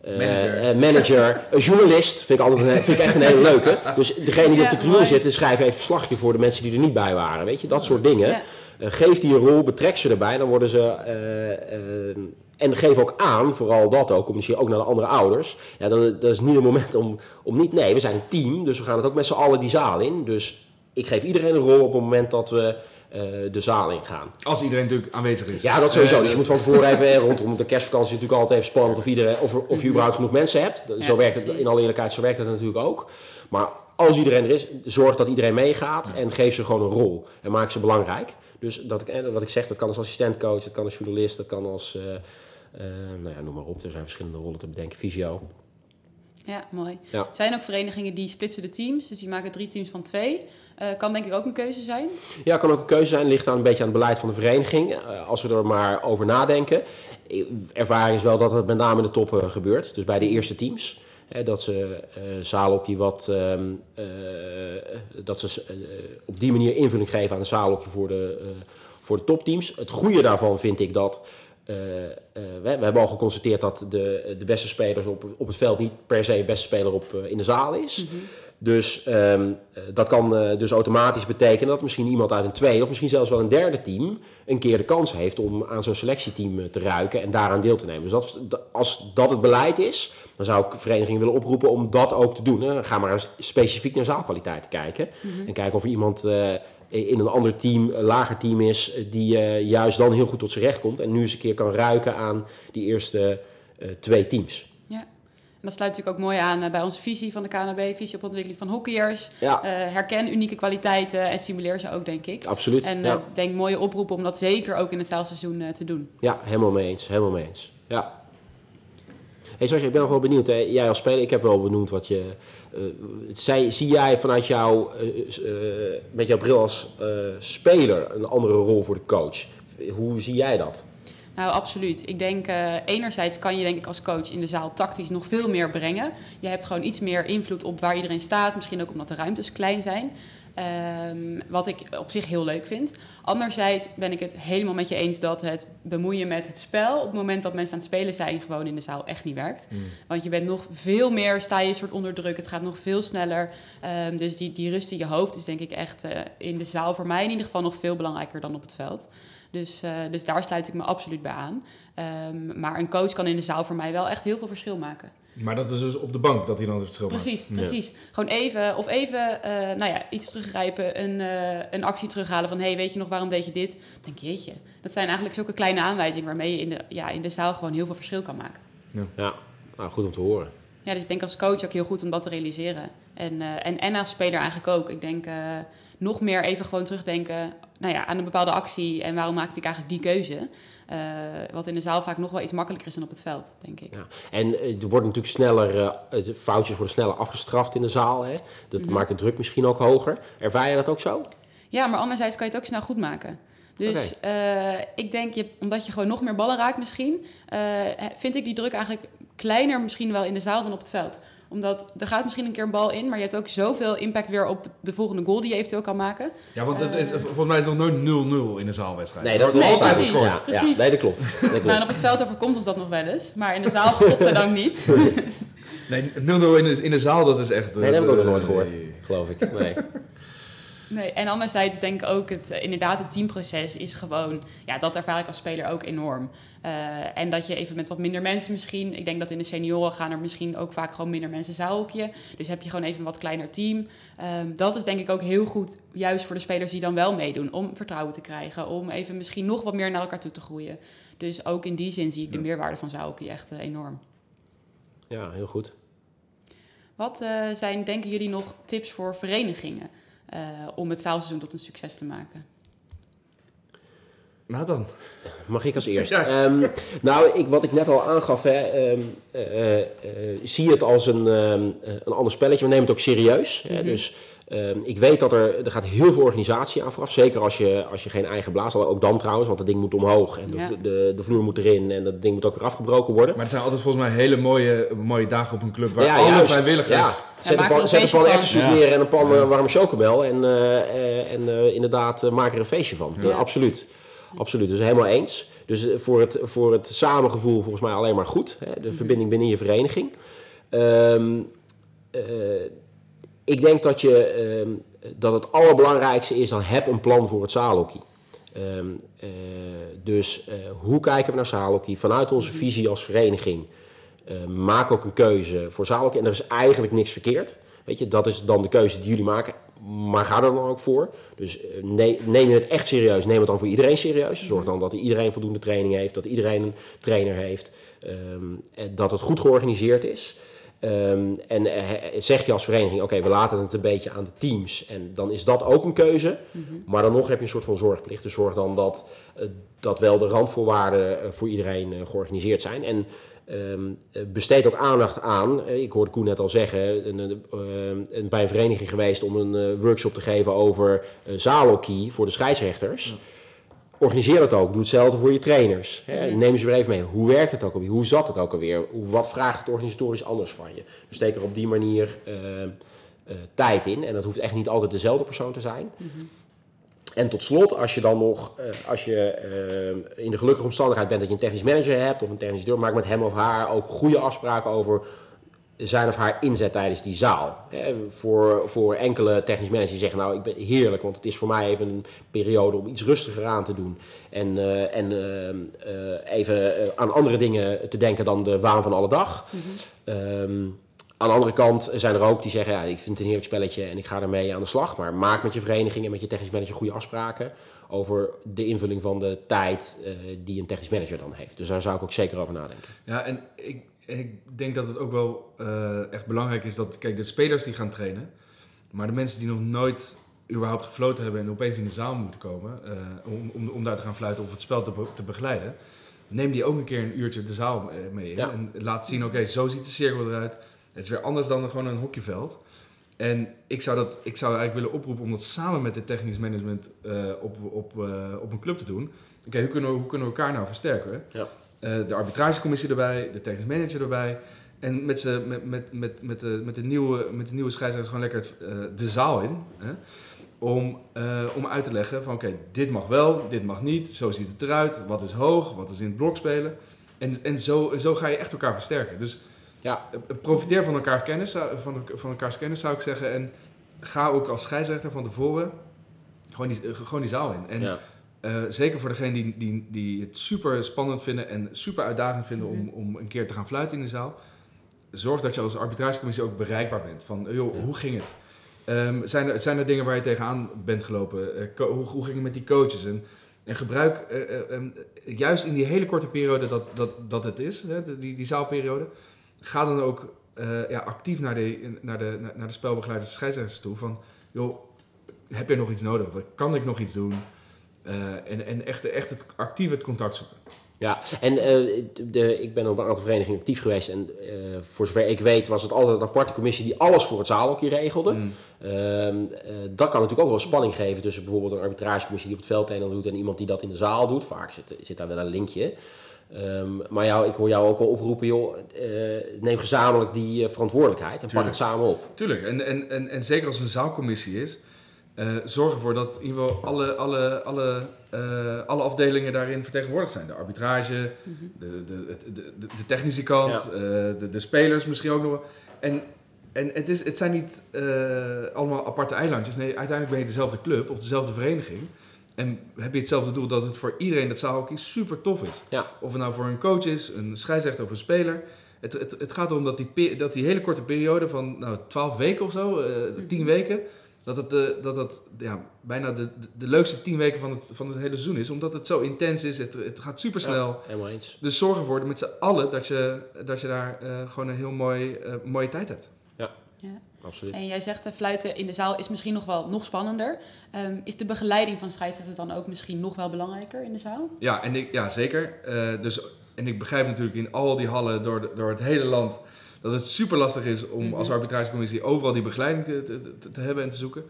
eh, Manager. manager, een journalist, vind ik, altijd een, vind ik echt een hele leuke. Dus degene die Ja, op de tribune zitten, schrijf even verslagje voor de mensen die er niet bij waren. Weet je, dat soort dingen. Ja. Eh, geef die een rol, betrek ze erbij, dan worden ze. En geef ook aan, vooral dat ook, communiceer ook naar de andere ouders. Ja, dan, dat is niet het moment om, om niet. Nee, we zijn een team, dus we gaan het ook met z'n allen die zaal in. Dus ik geef iedereen een rol op het moment dat we eh, de zaal in gaan. Als iedereen natuurlijk aanwezig is. Ja, dat sowieso. Eh, Dus je moet van tevoren even, eh, rondom de kerstvakantie natuurlijk altijd even spannend of, iedereen, of, of je überhaupt genoeg mensen hebt. Zo Ja, werkt het, in alle eerlijkheid, zo werkt het natuurlijk ook. Maar als iedereen er is, zorg dat iedereen meegaat en geef ze gewoon een rol. En maak ze belangrijk. Dus dat ik, wat ik zeg, dat kan als assistentcoach, dat kan als journalist, dat kan als, nou ja, noem maar op. Er zijn verschillende rollen te bedenken. Fysio. Ja, mooi. Ja. Er zijn ook verenigingen die splitsen de teams, dus die maken drie teams van twee. Eh, kan denk ik ook een keuze zijn. Ja, kan ook een keuze zijn. Ligt aan een beetje aan het beleid van de vereniging. Eh, als we er maar over nadenken. Eh, Ervaring is wel dat het met name in de toppen gebeurt. Dus bij de eerste teams. Hè, dat ze eh zaalhokje wat... ehm, eh, dat ze eh, op die manier invulling geven aan een zaalhokje voor de, eh, voor de topteams. Het goede daarvan vind ik dat... eh, eh, we, we hebben al geconstateerd dat de, de beste spelers op, op het veld niet per se de beste speler op, eh, in de zaal is. Dus ehm, eh, dat kan dus automatisch betekenen dat misschien iemand uit een tweede of misschien zelfs wel een derde team een keer de kans heeft om aan zo'n selectieteam te ruiken en daaraan deel te nemen. Dus dat, als dat het beleid is, dan zou ik verenigingen willen oproepen om dat ook te doen. Hè. Ga maar specifiek naar zaalkwaliteit kijken en kijken of er iemand in een ander team, een lager team is, eh, die eh, juist dan heel goed tot zijn recht komt en nu eens een keer kan ruiken aan die eerste eh, twee teams. Ja. En dat sluit natuurlijk ook mooi aan eh, bij onze visie van de KNB, visie op ontwikkeling van hockeyers. Ja, Eh, herken unieke kwaliteiten en stimuleer ze ook, denk ik. absoluut. En ja. eh, denk mooie oproepen om dat zeker ook in het zaalseizoen eh, te doen. Ja, helemaal mee eens. Helemaal mee eens. Ja. Hey, Sascha, ik ben nog wel benieuwd. Hè? Jij als speler, ik heb wel benoemd wat je... eh, zij, zie jij vanuit jou, eh, eh, met jouw bril als speler, een andere rol voor de coach? Hoe zie jij dat? Nou, absoluut. Ik denk, enerzijds kan je denk ik als coach in de zaal tactisch nog veel meer brengen. Je hebt gewoon iets meer invloed op waar iedereen staat. Misschien ook omdat de ruimtes klein zijn. Ehm, wat ik op zich heel leuk vind. Anderzijds ben ik het helemaal met je eens dat het bemoeien met het spel... op het moment dat mensen aan het spelen zijn, gewoon in de zaal echt niet werkt. Want je bent nog veel meer, sta je een soort onder druk. Het gaat nog veel sneller. Ehm, dus die, die rust in je hoofd is denk ik echt eh, in de zaal voor mij in ieder geval nog veel belangrijker dan op het veld. Dus, eh, dus daar sluit ik me absoluut bij aan. Ehm, maar een coach kan in de zaal voor mij wel echt heel veel verschil maken. Maar dat is dus op de bank dat hij dan het verschil Precies, maakt. precies. Gewoon even, of even, eh, nou ja, iets teruggrijpen, een, eh, een actie terughalen van, hey, weet je nog, waarom deed je dit? Dan denk je, jeetje, dat zijn eigenlijk zulke kleine aanwijzingen waarmee je in de, ja, in de zaal gewoon heel veel verschil kan maken. Ja, nou, goed om te horen. Ja, dus ik denk als coach ook heel goed om dat te realiseren. En, eh, en, en als speler eigenlijk ook. Ik denk eh, nog meer even gewoon terugdenken nou ja, aan een bepaalde actie en waarom maakte ik eigenlijk die keuze. Eh, wat in de zaal vaak nog wel iets makkelijker is dan op het veld, denk ik. Ja. En eh, er wordt natuurlijk sneller, het- foutjes worden sneller afgestraft in de zaal. Hè? Dat Mhm. maakt de druk misschien ook hoger. Ervaar je dat ook zo? Ja, maar anderzijds kan je het ook snel goed maken. Dus ik denk, je, omdat je gewoon nog meer ballen raakt misschien, vind ik die druk eigenlijk kleiner misschien wel in de zaal dan op het veld. Omdat er gaat misschien een keer een bal in, maar je hebt ook zoveel impact weer op de volgende goal die je eventueel kan maken. Ja, want het is, Eh. volgens mij is het nog nooit 0-0 in een zaalwedstrijd. Nee, dat wordt Nee, precies. Ja, ja, Precies. nee, dat klopt. Dat klopt. Nou, en op het veld overkomt ons dat nog wel eens, maar in de zaal godzijdank niet. Nee, 0-0 in de, in de zaal, dat is echt... Nee, dat heb ik ook nog nooit eh, gehoord, nee. geloof ik. Nee. Nee, en anderzijds denk ik ook, het, eh, inderdaad, het teamproces is gewoon, ja, dat ervaar ik als speler ook enorm. Eh, en dat je even met wat minder mensen misschien, ik denk dat in de senioren gaan er misschien ook vaak gewoon minder mensen zaalhokje. Dus heb je gewoon even een wat kleiner team. Ehm, dat is denk ik ook heel goed, juist voor de spelers die dan wel meedoen, om vertrouwen te krijgen, om even misschien nog wat meer naar elkaar toe te groeien. Dus ook in die zin zie ik de meerwaarde van zaalhokje echt eh, enorm. Ja, heel goed. Wat zijn, denken jullie, nog tips voor verenigingen om het zaalseizoen tot een succes te maken? Nou dan. Mag ik als eerst? Ja. Ehm, nou, ik, wat ik net al aangaf, hè, ehm, eh, eh, zie het als een, ehm, eh, een ander spelletje. We nemen het ook serieus. hè. Mhm. Dus ehm, ik weet dat er, er gaat heel veel organisatie aan vooraf. Zeker als je, als je geen eigen blaas had. Ook dan trouwens, want dat ding moet omhoog. En de, Ja. de, de vloer moet erin. En dat ding moet ook weer afgebroken worden. Maar het zijn altijd volgens mij hele mooie, mooie dagen op een club waar Ja, alle juist. vrijwilligers... Ja. Zet, een pan, een zet een pan neer en een pan Ja. eh, warme chocomel. En, eh, eh, en eh, inderdaad, maak er een feestje van. Ja. Absoluut. Absoluut, dus helemaal eens. Dus voor het, voor het samengevoel volgens mij alleen maar goed. Hè? De verbinding binnen je vereniging. Ehm, eh, ik denk dat, je, ehm, dat het allerbelangrijkste is, dan heb een plan voor het zaalhockey. Ehm, eh, dus eh, hoe kijken we naar zaalhockey? Vanuit onze visie als vereniging. eh, maak ook een keuze voor zaalhockey. En er is eigenlijk niks verkeerd. Weet je, dat is dan de keuze die jullie maken. Maar ga er dan ook voor. Dus ne- neem je het echt serieus, neem het dan voor iedereen serieus. Zorg dan dat iedereen voldoende training heeft, dat iedereen een trainer heeft. en dat het goed georganiseerd is. Ehm, en eh, zeg je als vereniging, oké, we laten het een beetje aan de teams. En dan is dat ook een keuze. Maar dan nog heb je een soort van zorgplicht. Dus zorg dan dat, eh, dat wel de randvoorwaarden eh, voor iedereen georganiseerd zijn. En ehm, eh, besteed ook aandacht aan. ik hoorde Koen net al zeggen, een, een, eh, een- bij een vereniging geweest om een workshop te geven over uh, zaalhockey voor de scheidsrechters. Organiseer dat ook. Doe hetzelfde voor je trainers. Hè. Mhm. Neem ze weer even mee. Hoe werkt het ook alweer? Hoe zat het ook alweer? Wat vraagt het organisatorisch anders van je? Dus steek er op die manier eh, eh, tijd in. En dat hoeft echt niet altijd dezelfde persoon te zijn. En tot slot, als je dan nog, eh, als je in de gelukkige omstandigheid bent dat je een technisch manager hebt of een technisch deur, maak met hem of haar ook goede afspraken over zijn of haar inzet tijdens die zaal. Hè, voor, voor enkele technisch managers die zeggen, nou ik ben heerlijk, want het is voor mij even een periode om iets rustiger aan te doen. En, eh, en eh, eh, even aan andere dingen te denken dan de waan van alle dag. Ehm, aan de andere kant zijn er ook die zeggen, ja, ik vind het een heerlijk spelletje en ik ga ermee aan de slag. Maar maak met je vereniging en met je technisch manager goede afspraken over de invulling van de tijd eh, die een technisch manager dan heeft. Dus daar zou ik ook zeker over nadenken. Ja, en ik, ik denk dat het ook wel eh, echt belangrijk is dat, kijk, de spelers die gaan trainen, maar de mensen die nog nooit überhaupt gefloten hebben en opeens in de zaal moeten komen eh, om, om, om daar te gaan fluiten of het spel te, te begeleiden, neem die ook een keer een uurtje de zaal eh, mee Ja. en laat zien, oké, zo ziet de cirkel eruit. Het is weer anders dan gewoon een hockeyveld. En ik zou, dat, ik zou eigenlijk willen oproepen om dat samen met het technisch management op, op, op een club te doen. Oké, hoe, kunnen we, hoe kunnen we elkaar nou versterken? Ja. Eh, de arbitragecommissie erbij, de technisch manager erbij. En met, z'n- met, met, met, met, de, met, de, nieuwe, met de nieuwe scheidsrechters gewoon lekker eh, de zaal in. Hè? Om, eh, om uit te leggen van oké, dit mag wel, dit mag niet. Zo ziet het eruit. Wat is hoog, wat is in het blok spelen. En, en zo, zo ga je echt elkaar versterken. Dus Ja, profiteer van, elkaar kennis, van, van elkaars kennis zou ik zeggen. En ga ook als scheidsrechter van tevoren gewoon die, gewoon die zaal in. En ja. Eh, zeker voor degenen die, die, die het super spannend vinden en super uitdagend vinden om, om een keer te gaan fluiten in de zaal. Zorg dat je als arbitragecommissie ook bereikbaar bent. Van, joh, Ja. hoe ging het? Ehm, zijn, er, zijn er dingen waar je tegenaan bent gelopen? Eh, hoe, hoe ging het met die coaches? En, en gebruik eh, eh, ehm, juist in die hele korte periode dat, dat, dat het is, hè, die, die zaalperiode, ga dan ook ja, actief naar de, naar, de, naar, de spelbegeleiders scheidsrechters toe. Van, joh, heb je nog iets nodig? Kan ik nog iets doen? Eh, en en echt, echt het, actief het contact zoeken. Ja, en eh, de, ik ben op een aantal verenigingen actief geweest. En eh, voor zover ik weet was het altijd een aparte commissie die alles voor het zaalhockey regelde. Mm. Ehm, eh, dat kan natuurlijk ook wel spanning geven tussen bijvoorbeeld een arbitragecommissie die op het veld een doet en iemand die dat in de zaal doet. Vaak zit, zit daar wel een linkje. Ehm, maar jou, ik hoor jou ook wel oproepen, joh, neem gezamenlijk die verantwoordelijkheid en pak het samen op. Tuurlijk, en, en, en, en zeker als het een zaalcommissie is, eh, zorg ervoor dat in ieder geval alle, alle, alle, eh, alle afdelingen daarin vertegenwoordigd zijn. De arbitrage, Mhm. de, de, de, de, de technische kant, Ja. eh, de, de spelers misschien ook nog wel. En, en het, is, het zijn niet eh, allemaal aparte eilandjes. Nee, uiteindelijk ben je dezelfde club of dezelfde vereniging. En heb je hetzelfde doel dat het voor iedereen dat zaalhockey super tof is. Ja. Of het nou voor een coach is, een scheidsrechter of een speler. Het, het, het gaat erom dat die, pe- dat die hele korte periode van nou, 12 weken of zo, eh 10 Mhm. weken, dat het, eh, dat het ja, bijna de, de, de leukste 10 weken van het, van het hele seizoen is. Omdat het zo intens is, het, het gaat super snel. Helemaal eens. Dus zorg ervoor met z'n allen dat je, dat je daar eh, gewoon een heel mooi, eh, mooie tijd hebt. Absoluut. En jij zegt, fluiten in de zaal is misschien nog wel nog spannender. Ehm, is de begeleiding van scheidsrechters dan ook misschien nog wel belangrijker in de zaal? Ja, en ik, ja zeker. Eh, dus, en ik begrijp natuurlijk in al die hallen door, de- door het hele land dat het super lastig is om Mhm. als arbitragecommissie overal die begeleiding te, te, te- hebben en te zoeken.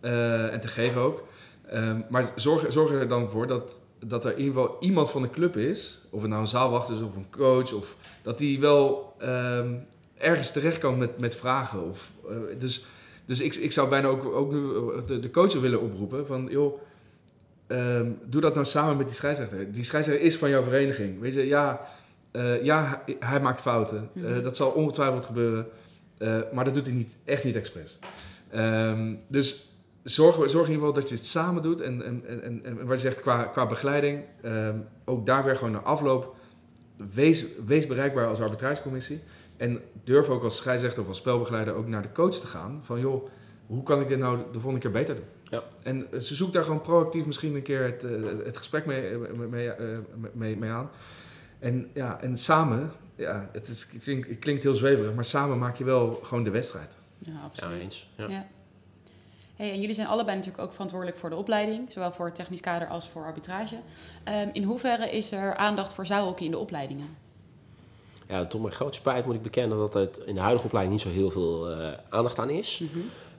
Eh, en te geven ook. Ehm, maar zorg, zorg er dan voor dat, dat er in ieder geval iemand van de club is, of het nou een zaalwacht is of een coach, of dat die wel ehm, ergens terecht kan met, met vragen. Of, eh, dus dus ik, ik zou bijna ook, ook nu eh, de, de coach willen oproepen van, joh, ehm, doe dat nou samen met die scheidsrechter. Die scheidsrechter is van jouw vereniging. Weet je, ja, eh, ja hij, hij maakt fouten. Eh, Mhm. dat zal ongetwijfeld gebeuren. Eh, maar dat doet hij niet, echt niet expres. Ehm, dus zorg, zorg in ieder geval dat je het samen doet. En, en, en, en, en wat je zegt qua, qua begeleiding, ehm, ook daar weer gewoon naar afloop. Wees, wees bereikbaar als arbitragecommissie. En durf ook als scheidsrechter of als spelbegeleider ook naar de coach te gaan. Van joh, hoe kan ik dit nou de volgende keer beter doen? Ja. En ze zoekt daar gewoon proactief misschien een keer het, het gesprek mee, mee, mee, mee aan. En, ja, en samen, ja, het, is, het, klinkt, het klinkt heel zweverig, maar samen maak je wel gewoon de wedstrijd. Ja, Ja, absoluut. eens. Ja. Ja. Hey, en jullie zijn allebei natuurlijk ook verantwoordelijk voor de opleiding, zowel voor het technisch kader als voor arbitrage. Ehm, in hoeverre is er aandacht voor zaalhockey in de opleidingen? Ja, tot mijn grote spijt moet ik bekennen dat het in de huidige opleiding niet zo heel veel eh, aandacht aan is.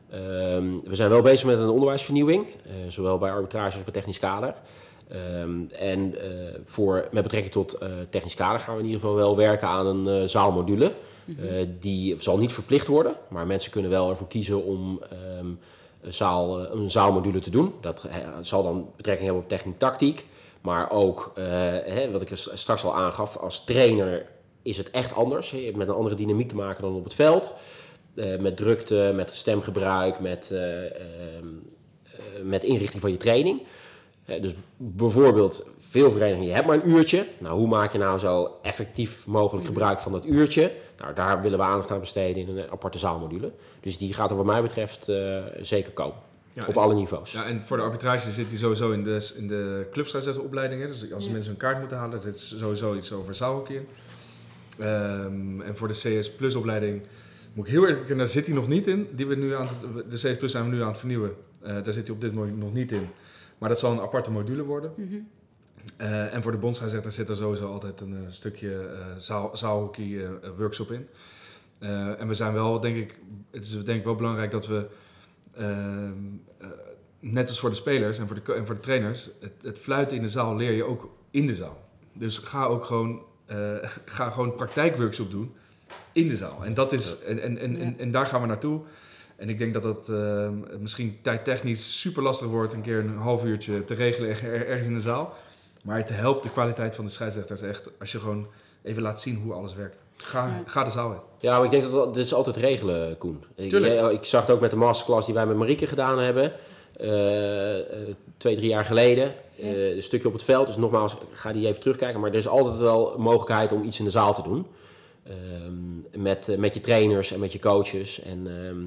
Ehm, we zijn wel bezig met een onderwijsvernieuwing, eh, zowel bij arbitrage als bij technisch kader. Ehm, en eh, voor, met betrekking tot eh, technisch kader gaan we in ieder geval wel werken aan een eh, zaalmodule. Eh, die zal niet verplicht worden, maar mensen kunnen wel ervoor kiezen om ehm, een, zaal, een zaalmodule te doen. Dat zal dan betrekking hebben op techniek tactiek. Maar ook, hè, wat ik straks al aangaf, als trainer is het echt anders. Je hebt met een andere dynamiek te maken dan op het veld. Met drukte, met stemgebruik, met, eh, ehm, eh, met inrichting van je training. Eh, dus bijvoorbeeld, veel verenigingen, je hebt maar een uurtje. Nou, hoe maak je nou zo effectief mogelijk gebruik van dat uurtje? Nou, daar willen we aandacht aan besteden in een aparte zaalmodule. Dus die gaat er wat mij betreft eh, zeker komen. Ja, op en- alle niveaus. Ja, en voor de arbitrage zit hij sowieso in de, in de clubscheidsrechteropleidingen. Dus als Ja. mensen een kaart moeten halen, zit sowieso iets over zaalhockey in. Ehm, en voor de CS Plus opleiding moet ik heel eerlijk bekennen, daar zit hij nog niet in. Die we nu aan, de CS Plus zijn we nu aan het vernieuwen. Eh, daar zit hij op dit moment nog niet in. Maar dat zal een aparte module worden. Mhm. Eh, en voor de bondsscheidsrechter zit er sowieso altijd een eh, stukje eh, zaal, zaalhockey workshop in. Eh, en we zijn wel, denk ik, het is denk ik wel belangrijk dat we, ehm, eh, net als voor de spelers en voor de, en voor de trainers, het, het fluiten in de zaal leer je ook in de zaal. Dus ga ook gewoon, eh, ga gewoon een praktijkworkshop doen in de zaal. En, dat is, en, en, en, en daar gaan we naartoe. En ik denk dat dat eh, misschien tijdtechnisch super lastig wordt, een keer een half uurtje te regelen er- er- ergens in de zaal. Maar het helpt de kwaliteit van de scheidsrechters echt als je gewoon even laat zien hoe alles werkt. Ga, Ja. ga de zaal in. Ja, maar ik denk dat dat- dit is altijd regelen, Koen. Ik, Tuurlijk. ik zag het ook met de masterclass die wij met Marieke gedaan hebben. eh, eh, twee, drie jaar geleden. Ja. Eh, een stukje op het veld. Dus nogmaals, ga die even terugkijken. Maar er is altijd wel een mogelijkheid om iets in de zaal te doen. Ehm, met, met je trainers en met je coaches. En, ehm,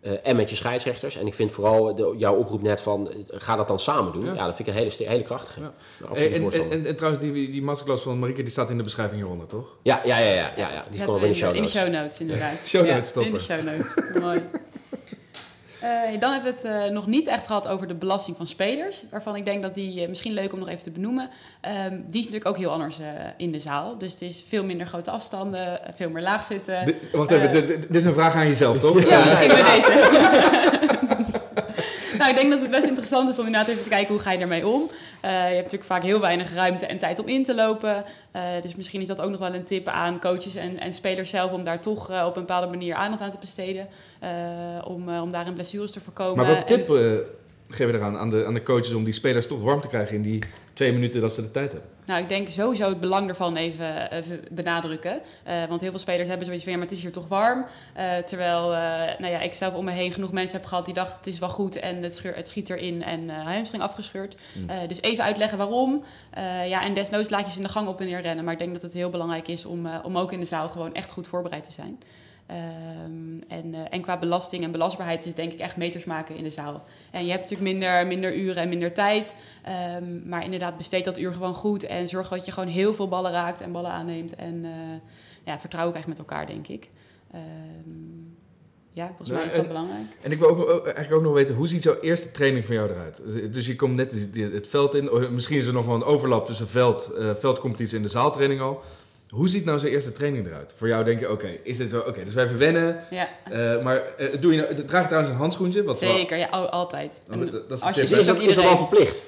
eh, en met je scheidsrechters. En ik vind vooral de, jouw oproep net van, eh, ga dat dan samen doen. Ja. Ja, dat vind ik een hele, hele krachtige. Ja. En, en, en, en trouwens, die, die masterclass van Marieke die staat in de beschrijving hieronder, toch? ja, ja, ja, ja, ja, ja. Die komen we in de show in de notes. show notes, inderdaad. Show Ja, notes In de stoppen. show notes. Mooi. Eh, dan hebben we het eh, nog niet echt gehad over de belasting van spelers. Waarvan ik denk dat die eh, misschien leuk om nog even te benoemen. Ehm, die is natuurlijk ook heel anders in de zaal. Dus het is veel minder grote afstanden, veel meer laag zitten. Wacht even, dit is een vraag aan jezelf, toch? Ja, misschien bij deze. nou, ik denk dat het best interessant is om inderdaad even te kijken hoe ga je ermee om. Eh, je hebt natuurlijk vaak heel weinig ruimte en tijd om in te lopen. Uh, dus misschien is dat ook nog wel een tip aan coaches en, en spelers zelf om daar toch uh, op een bepaalde manier aandacht aan te besteden. om, om daarin blessures te voorkomen. Maar wat tip en, geef je eraan aan de, aan de coaches om die spelers toch warm te krijgen in die twee minuten dat ze de tijd hebben? Nou, ik denk sowieso het belang ervan even, even benadrukken. Uh, want heel veel spelers hebben zoiets van, ja, maar het is hier toch warm. Uh, terwijl uh, nou ja, ik zelf om me heen genoeg mensen heb gehad die dachten, het is wel goed en het, scheur, het schiet erin en uh, hamstring afgescheurd. Mm. dus even uitleggen waarom. ja, en desnoods laat je ze in de gang op en neer rennen. Maar ik denk dat het heel belangrijk is om, om ook in de zaal gewoon echt goed voorbereid te zijn. Um, en, uh, en qua belasting en belastbaarheid is het denk ik echt meters maken in de zaal. En je hebt natuurlijk minder, minder uren en minder tijd. Um, maar inderdaad, besteed dat uur gewoon goed. En zorg dat je gewoon heel veel ballen raakt en ballen aanneemt. En uh, ja, vertrouw ook echt met elkaar, denk ik. Um, ja, volgens nou, mij is dat en, belangrijk. En ik wil ook, eigenlijk ook nog weten, hoe ziet jouw eerste training van jou eruit? Dus je komt net het veld in. Misschien is er nog wel een overlap tussen veld, uh, veldcompetitie en de zaaltraining al. Hoe ziet nou zo'n eerste training eruit? Voor jou denk je, oké, is dit wel... Oké, dus wij even wennen. Ja. Uh, maar uh, doe je nou, draag je trouwens een handschoentje? Wat Zeker, ja, altijd. En, is, als je, is, dat, is dat al verplicht?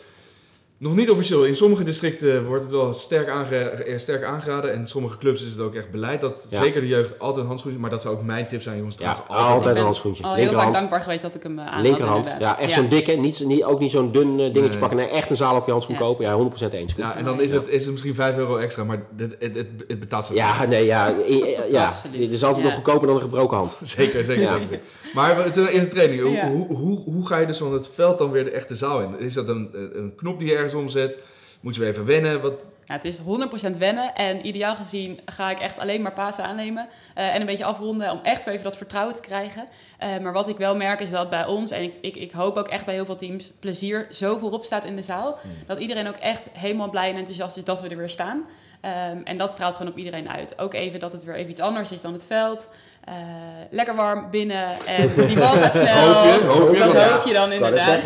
Nog niet officieel. In sommige districten wordt het wel sterk, aange sterk aangeraden. En in sommige clubs is het ook echt beleid dat ja. zeker de jeugd altijd een handschoentje. Maar dat zou ook mijn tip zijn, jongens. Ja, altijd, altijd een handschoentje. Al heel vaak dankbaar geweest dat ik hem uh, aan Linkerhand. Had, ja, echt ja. zo'n dikke. Niet, niet, ook niet zo'n dun uh, dingetje nee. pakken. Nee, echt een zaal op je handschoen ja. kopen. Ja, 100% eens. Ja, en dan is het, is het misschien 5 euro extra. Maar het, het, het, het betaalt zich. Ja, nee, ja. ja. Dit is altijd nog goedkoper dan een gebroken hand. zeker, zeker. zeker. Maar het is een eerste training. Hoe, hoe, hoe ga je dus van het veld dan weer de echte zaal in? Is dat een, een knop die je ergens omzet? Moeten we even wennen? Wat... Ja, het is 100% wennen. En ideaal gezien ga ik echt alleen maar pasen aannemen. Uh, en een beetje afronden om echt even dat vertrouwen te krijgen. Uh, maar wat ik wel merk is dat bij ons, en ik, ik, ik, hoop ook echt bij heel veel teams, plezier zo voorop staat in de zaal. Hmm. Dat iedereen ook echt helemaal blij en enthousiast is dat we er weer staan. Um, en dat straalt gewoon op iedereen uit. Ook even dat het weer even iets anders is dan het veld. Uh, lekker warm binnen en die bal gaat snel. hoop je, hoop je, dat ja. hoop je dan inderdaad.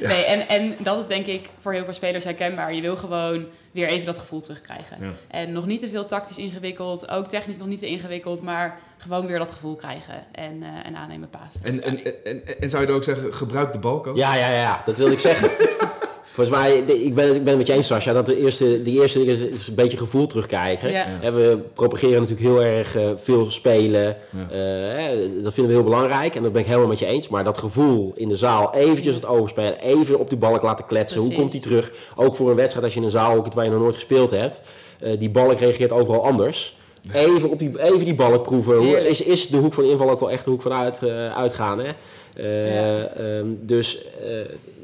ja. nee, en, en dat is denk ik voor heel veel spelers herkenbaar. Je wil gewoon weer even dat gevoel terugkrijgen. Ja. En nog niet te veel tactisch ingewikkeld, ook technisch nog niet te ingewikkeld, maar gewoon weer dat gevoel krijgen en, uh, en aannemen paas. En, en, en, en, zou je dan ook zeggen, gebruik de bal, coach? Ja, ja, ja, dat wilde ik zeggen. Volgens mij, ik ben, ik ben het met je eens, Sascha, dat de eerste, die eerste dingen is een beetje gevoel terugkrijgen. Ja. Ja. We propageren natuurlijk heel erg uh, veel spelen. Ja. Uh, dat vinden we heel belangrijk en dat ben ik helemaal met je eens. Maar dat gevoel in de zaal, eventjes het overspelen, even op die balk laten kletsen. Precies. Hoe komt die terug? Ook voor een wedstrijd als je in een zaal ook waar je nog nooit gespeeld hebt. Uh, die balk reageert overal anders. Even, op die, even die balk proeven. Hoe, is, is de hoek van inval ook wel echt de hoek van uit, uitgaan? Hè? Uh, um, dus uh,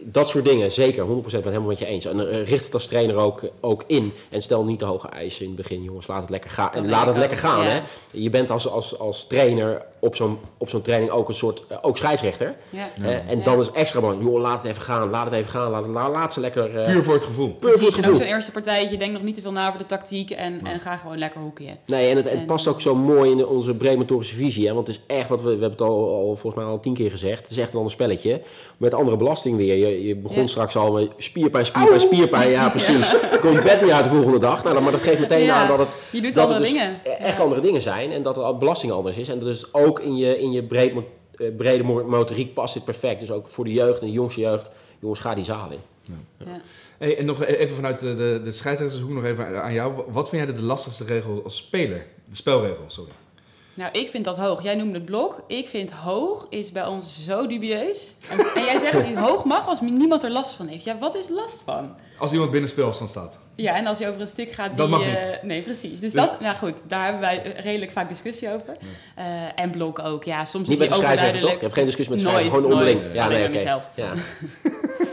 dat soort dingen, zeker, 100% ben helemaal met je eens. En uh, richt het als trainer ook, ook in. En stel niet te hoge eisen in het begin, jongens. Laat het lekker gaan. En laat het lekker gaan, hè. Je bent als, als, als trainer op zo'n, op zo'n training ook een soort, ook scheidsrechter. Ja. en dan is extra belangrijk, joh, laat het even gaan, laat het even gaan. Laat, laat, laat ze lekker... Puur voor het gevoel. Puur Precies, voor het gevoel. En ook zo'n eerste partijtje, denk nog niet te veel na over de tactiek en, en ga gewoon lekker hoekje. Nee, en het, het past ook zo mooi in onze breedmotorische visie, hè. Want het is echt wat we, we hebben het al, al volgens mij al tien keer gezegd. Het is echt een ander spelletje. Met andere belasting weer. Je, je begon ja. straks al met spierpijn, spierpijn, spierpijn. Ja, precies. Ja. Dan kom je bed niet uit de volgende dag. Nou, maar dat geeft meteen ja. aan dat het, je doet dat andere het dus dingen. echt andere dingen zijn. En dat de belasting anders is. En dus ook in je, in je breed, brede motoriek past dit perfect. Dus ook voor de jeugd en de jongste jeugd. Jongens, ga die zaal in. Ja. Hey, en nog even vanuit de, de, de scheidsrechtershoek nog even aan jou. Wat vind jij de lastigste regel als speler? De spelregel, sorry. Nou, ik vind dat hoog. Jij noemde het blok. Ik vind hoog is bij ons zo dubieus. En, en jij zegt hoog mag als niemand er last van heeft. Ja, wat is last van? Als iemand binnen speelafstand staat. Ja, en als je over een stick gaat die... Dat mag uh, niet. nee, precies. Dus, dus, dat, nou goed, daar hebben wij redelijk vaak discussie over. Uh, en blok ook. Ja, soms niet is met de toch? Je hebt geen discussie met de gewoon onderling. Ja, nee, oké. Okay. Ja.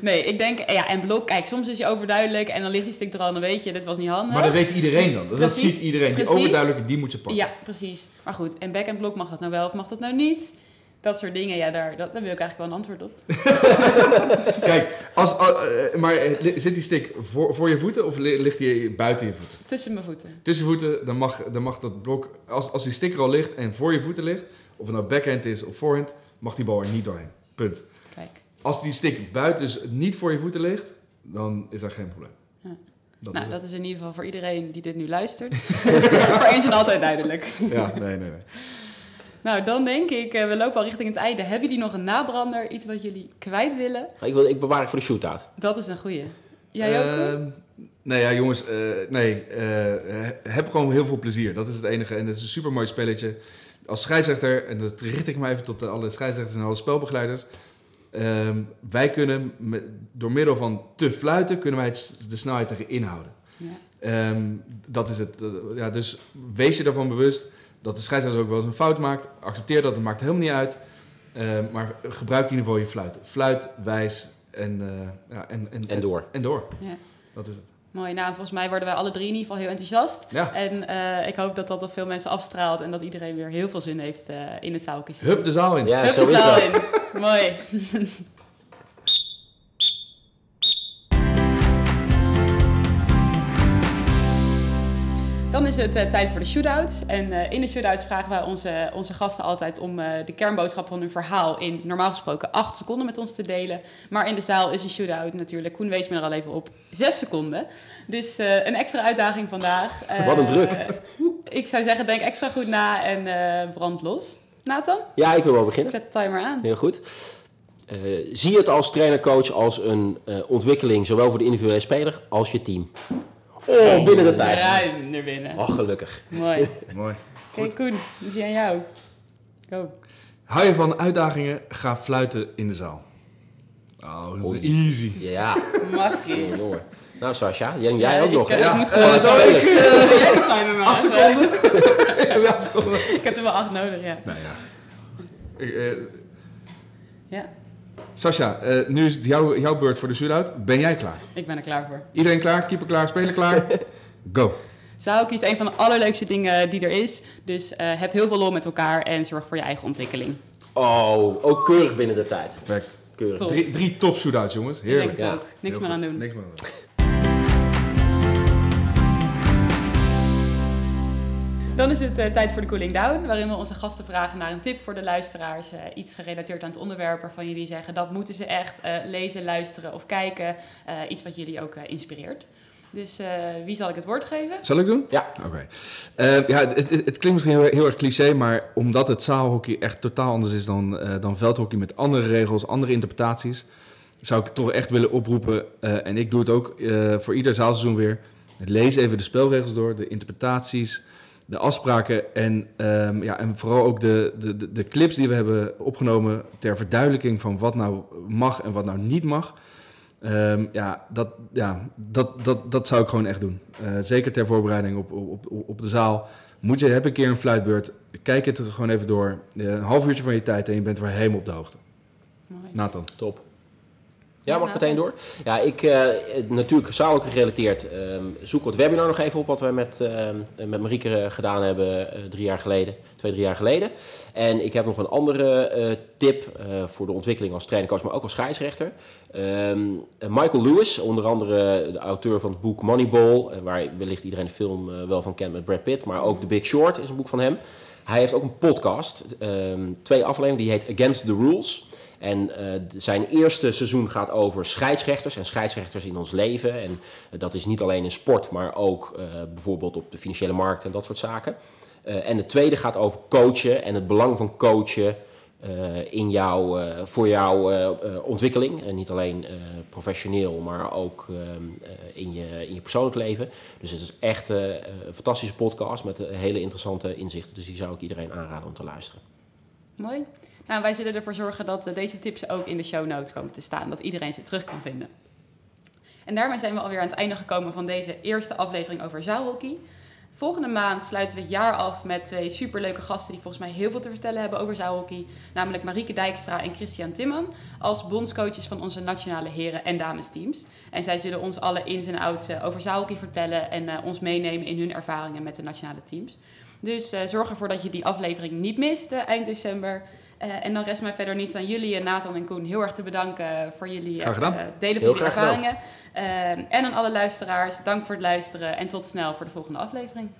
Nee, ik denk, ja, en blok, kijk, soms is je overduidelijk en dan ligt die stick er al en dan weet je, dit was niet handig. Maar dat weet iedereen dan. Dat, precies, ziet iedereen. Die precies. overduidelijke, die moet je pakken. Ja, precies. Maar goed, en back en blok mag dat nou wel of mag dat nou niet? Dat soort dingen, ja, daar, dat, daar wil ik eigenlijk wel een antwoord op. Kijk, als, uh, maar zit die stick voor, voor je voeten of ligt die buiten je voeten? Tussen mijn voeten. Tussen voeten, dan mag, dan mag dat blok, als, als die stick er al ligt en voor je voeten ligt, of het nou backhand is of forehand, mag die bal er niet doorheen. Punt. Als die stick buiten niet voor je voeten ligt, dan is dat geen probleem. Ja. Dat nou, is dat is in ieder geval voor iedereen die dit nu luistert. voor eens en altijd duidelijk. ja, nee, nee, nee. Nou, dan denk ik, eh, we lopen al richting het einde. Hebben jullie nog een nabrander? Iets wat jullie kwijt willen? Ik, wil, ik bewaar ik voor de shootout. Dat is een goeie. Jij ook? Ehm, nee, ja, jongens, eh, nee. eh, heb gewoon heel veel plezier. Dat is het enige. En het is een super mooi spelletje. Als scheidsrechter, en dat richt ik me even tot alle scheidsrechters en alle spelbegeleiders. Ehm, wij kunnen met, door middel van te fluiten, kunnen wij het, de snelheid erin inhouden. Ja. Ehm, dat is het. Eh, ja, dus wees je ervan bewust dat de scheidsrechter ook wel eens een fout maakt. Accepteer dat, het maakt helemaal niet uit. Ehm, maar gebruik in ieder geval je fluit. Fluit, wijs en, eh, ja, en, en, En door. En door. Ja. Dat is het. Mooi. Nou, volgens mij worden wij alle drie in ieder geval heel enthousiast. Ja. En eh, ik hoop dat dat op veel mensen afstraalt en dat iedereen weer heel veel zin heeft eh, in het zaalkistje. Hup de zaal in. Ja, Hup zo de is zaal dat. in. Mooi. Dan is het eh, tijd voor de shootouts. En eh, in de shootouts vragen wij onze, onze gasten altijd om eh, de kernboodschap van hun verhaal in normaal gesproken 8 seconden met ons te delen. Maar in de zaal is een shootout natuurlijk, Koen wees me er al even op, 6 seconden. Dus een extra uitdaging vandaag. Wat een druk. ik zou zeggen, denk extra goed na en brand los. Nathan, Ja, ik wil wel beginnen. zet de timer aan. Heel goed. Zie het als trainer-coach als een ontwikkeling, zowel voor de individuele speler als je team. Oh, binnen de tijd. Ruim er binnen. Oh, gelukkig. Mooi. Mooi. Oké, Koen, dus die aan jou. Go. Hou je van uitdagingen? Ga fluiten in de zaal. Oh, dat is easy. Ja, Makkie. jongen. Nou, Sascha, jij, jij Ja, ook ik, nog, eh, hè? ik moet Gewoon Acht seconden. Ja, seconden. Ik heb er wel acht nodig, ja. Nou ja. Ik, eh, Ja, Sascha, eh, nu is het jouw, jouw beurt voor de shootout. Ben jij klaar? ik ben er klaar voor. Iedereen klaar? Keeper klaar? Speler klaar? Go. Zaalhockey is een van de allerleukste dingen die er is. Dus eh, heb heel veel lol met elkaar en zorg voor je eigen ontwikkeling. Oh, ook keurig binnen de tijd. Perfect. Keurig. Top. Drie, drie top shootouts, jongens. Ik denk Heerlijk. het ja. ook. Niks Heel meer aan doen. Niks meer aan doen. Dan is het eh, tijd voor de cooling down, waarin we onze gasten vragen naar een tip voor de luisteraars. eh, iets gerelateerd aan het onderwerp waarvan jullie zeggen dat moeten ze echt eh, lezen, luisteren of kijken. Iets wat jullie ook inspireert. Dus wie zal ik het woord geven? Zal ik doen? Ja. Oké. Ja, het, het, klinkt misschien heel, heel erg cliché, maar omdat het zaalhockey echt totaal anders is dan, eh, dan veldhockey met andere regels, andere interpretaties, zou ik toch echt willen oproepen, en ik doe het ook voor ieder zaalseizoen weer, lees even de spelregels door, de interpretaties, de afspraken en, ehm, ja, en vooral ook de, de, de, clips die we hebben opgenomen ter verduidelijking van wat nou mag en wat nou niet mag. Ehm, ja, dat, ja dat, dat, dat zou ik gewoon echt doen. Eh, zeker ter voorbereiding op, op, op, op de zaal. Moet je, heb een keer een fluitbeurt, kijk het er gewoon even door. Eh, een half uurtje van je tijd en je bent weer helemaal op de hoogte. Mooi. Nathan. Top. Ja, mag meteen door? Ja, ik, eh, natuurlijk zakelijk gerelateerd, ehm, zoek het webinar nog even op wat we met, ehm, met Marieke eh, gedaan hebben eh, drie jaar geleden, twee, drie jaar geleden. En ik heb nog een andere tip voor de ontwikkeling als trainercoach, maar ook als scheidsrechter. Ehm, eh, Michael Lewis, onder andere de auteur van het boek Moneyball, waar wellicht iedereen de film wel van kent met Brad Pitt, maar ook The Big Short is een boek van hem. Hij heeft ook een podcast, twee afleveringen, die heet Against the Rules. En eh, zijn eerste seizoen gaat over scheidsrechters en scheidsrechters in ons leven. En eh, dat is niet alleen in sport, maar ook eh, bijvoorbeeld op de financiële markt en dat soort zaken. En het tweede gaat over coachen en het belang van coachen in jouw, eh, voor jouw ontwikkeling. En niet alleen professioneel, maar ook ehm, eh, in, je, in je persoonlijk leven. Dus het is echt een fantastische podcast met hele interessante inzichten. Dus die zou ik iedereen aanraden om te luisteren. Mooi. Nou, wij zullen ervoor zorgen dat eh, deze tips ook in de show notes komen te staan. Dat iedereen ze terug kan vinden. En daarmee zijn we alweer aan het einde gekomen van deze eerste aflevering over zaalhockey. Volgende maand sluiten we het jaar af met twee superleuke gasten die volgens mij heel veel te vertellen hebben over zaalhockey. Namelijk Marieke Dijkstra en Christian Timman als bondscoaches van onze nationale heren- en damesteams. En zij zullen ons alle ins en outs eh, over zaalhockey vertellen en eh, ons meenemen in hun ervaringen met de nationale teams. Dus zorg ervoor dat je die aflevering niet mist eind december. Eh, en dan rest mij verder niets aan jullie, en Nathan en Koen, heel erg te bedanken voor jullie eh, eh, delen van jullie ervaringen. Eh, en aan alle luisteraars, dank voor het luisteren en tot snel voor de volgende aflevering.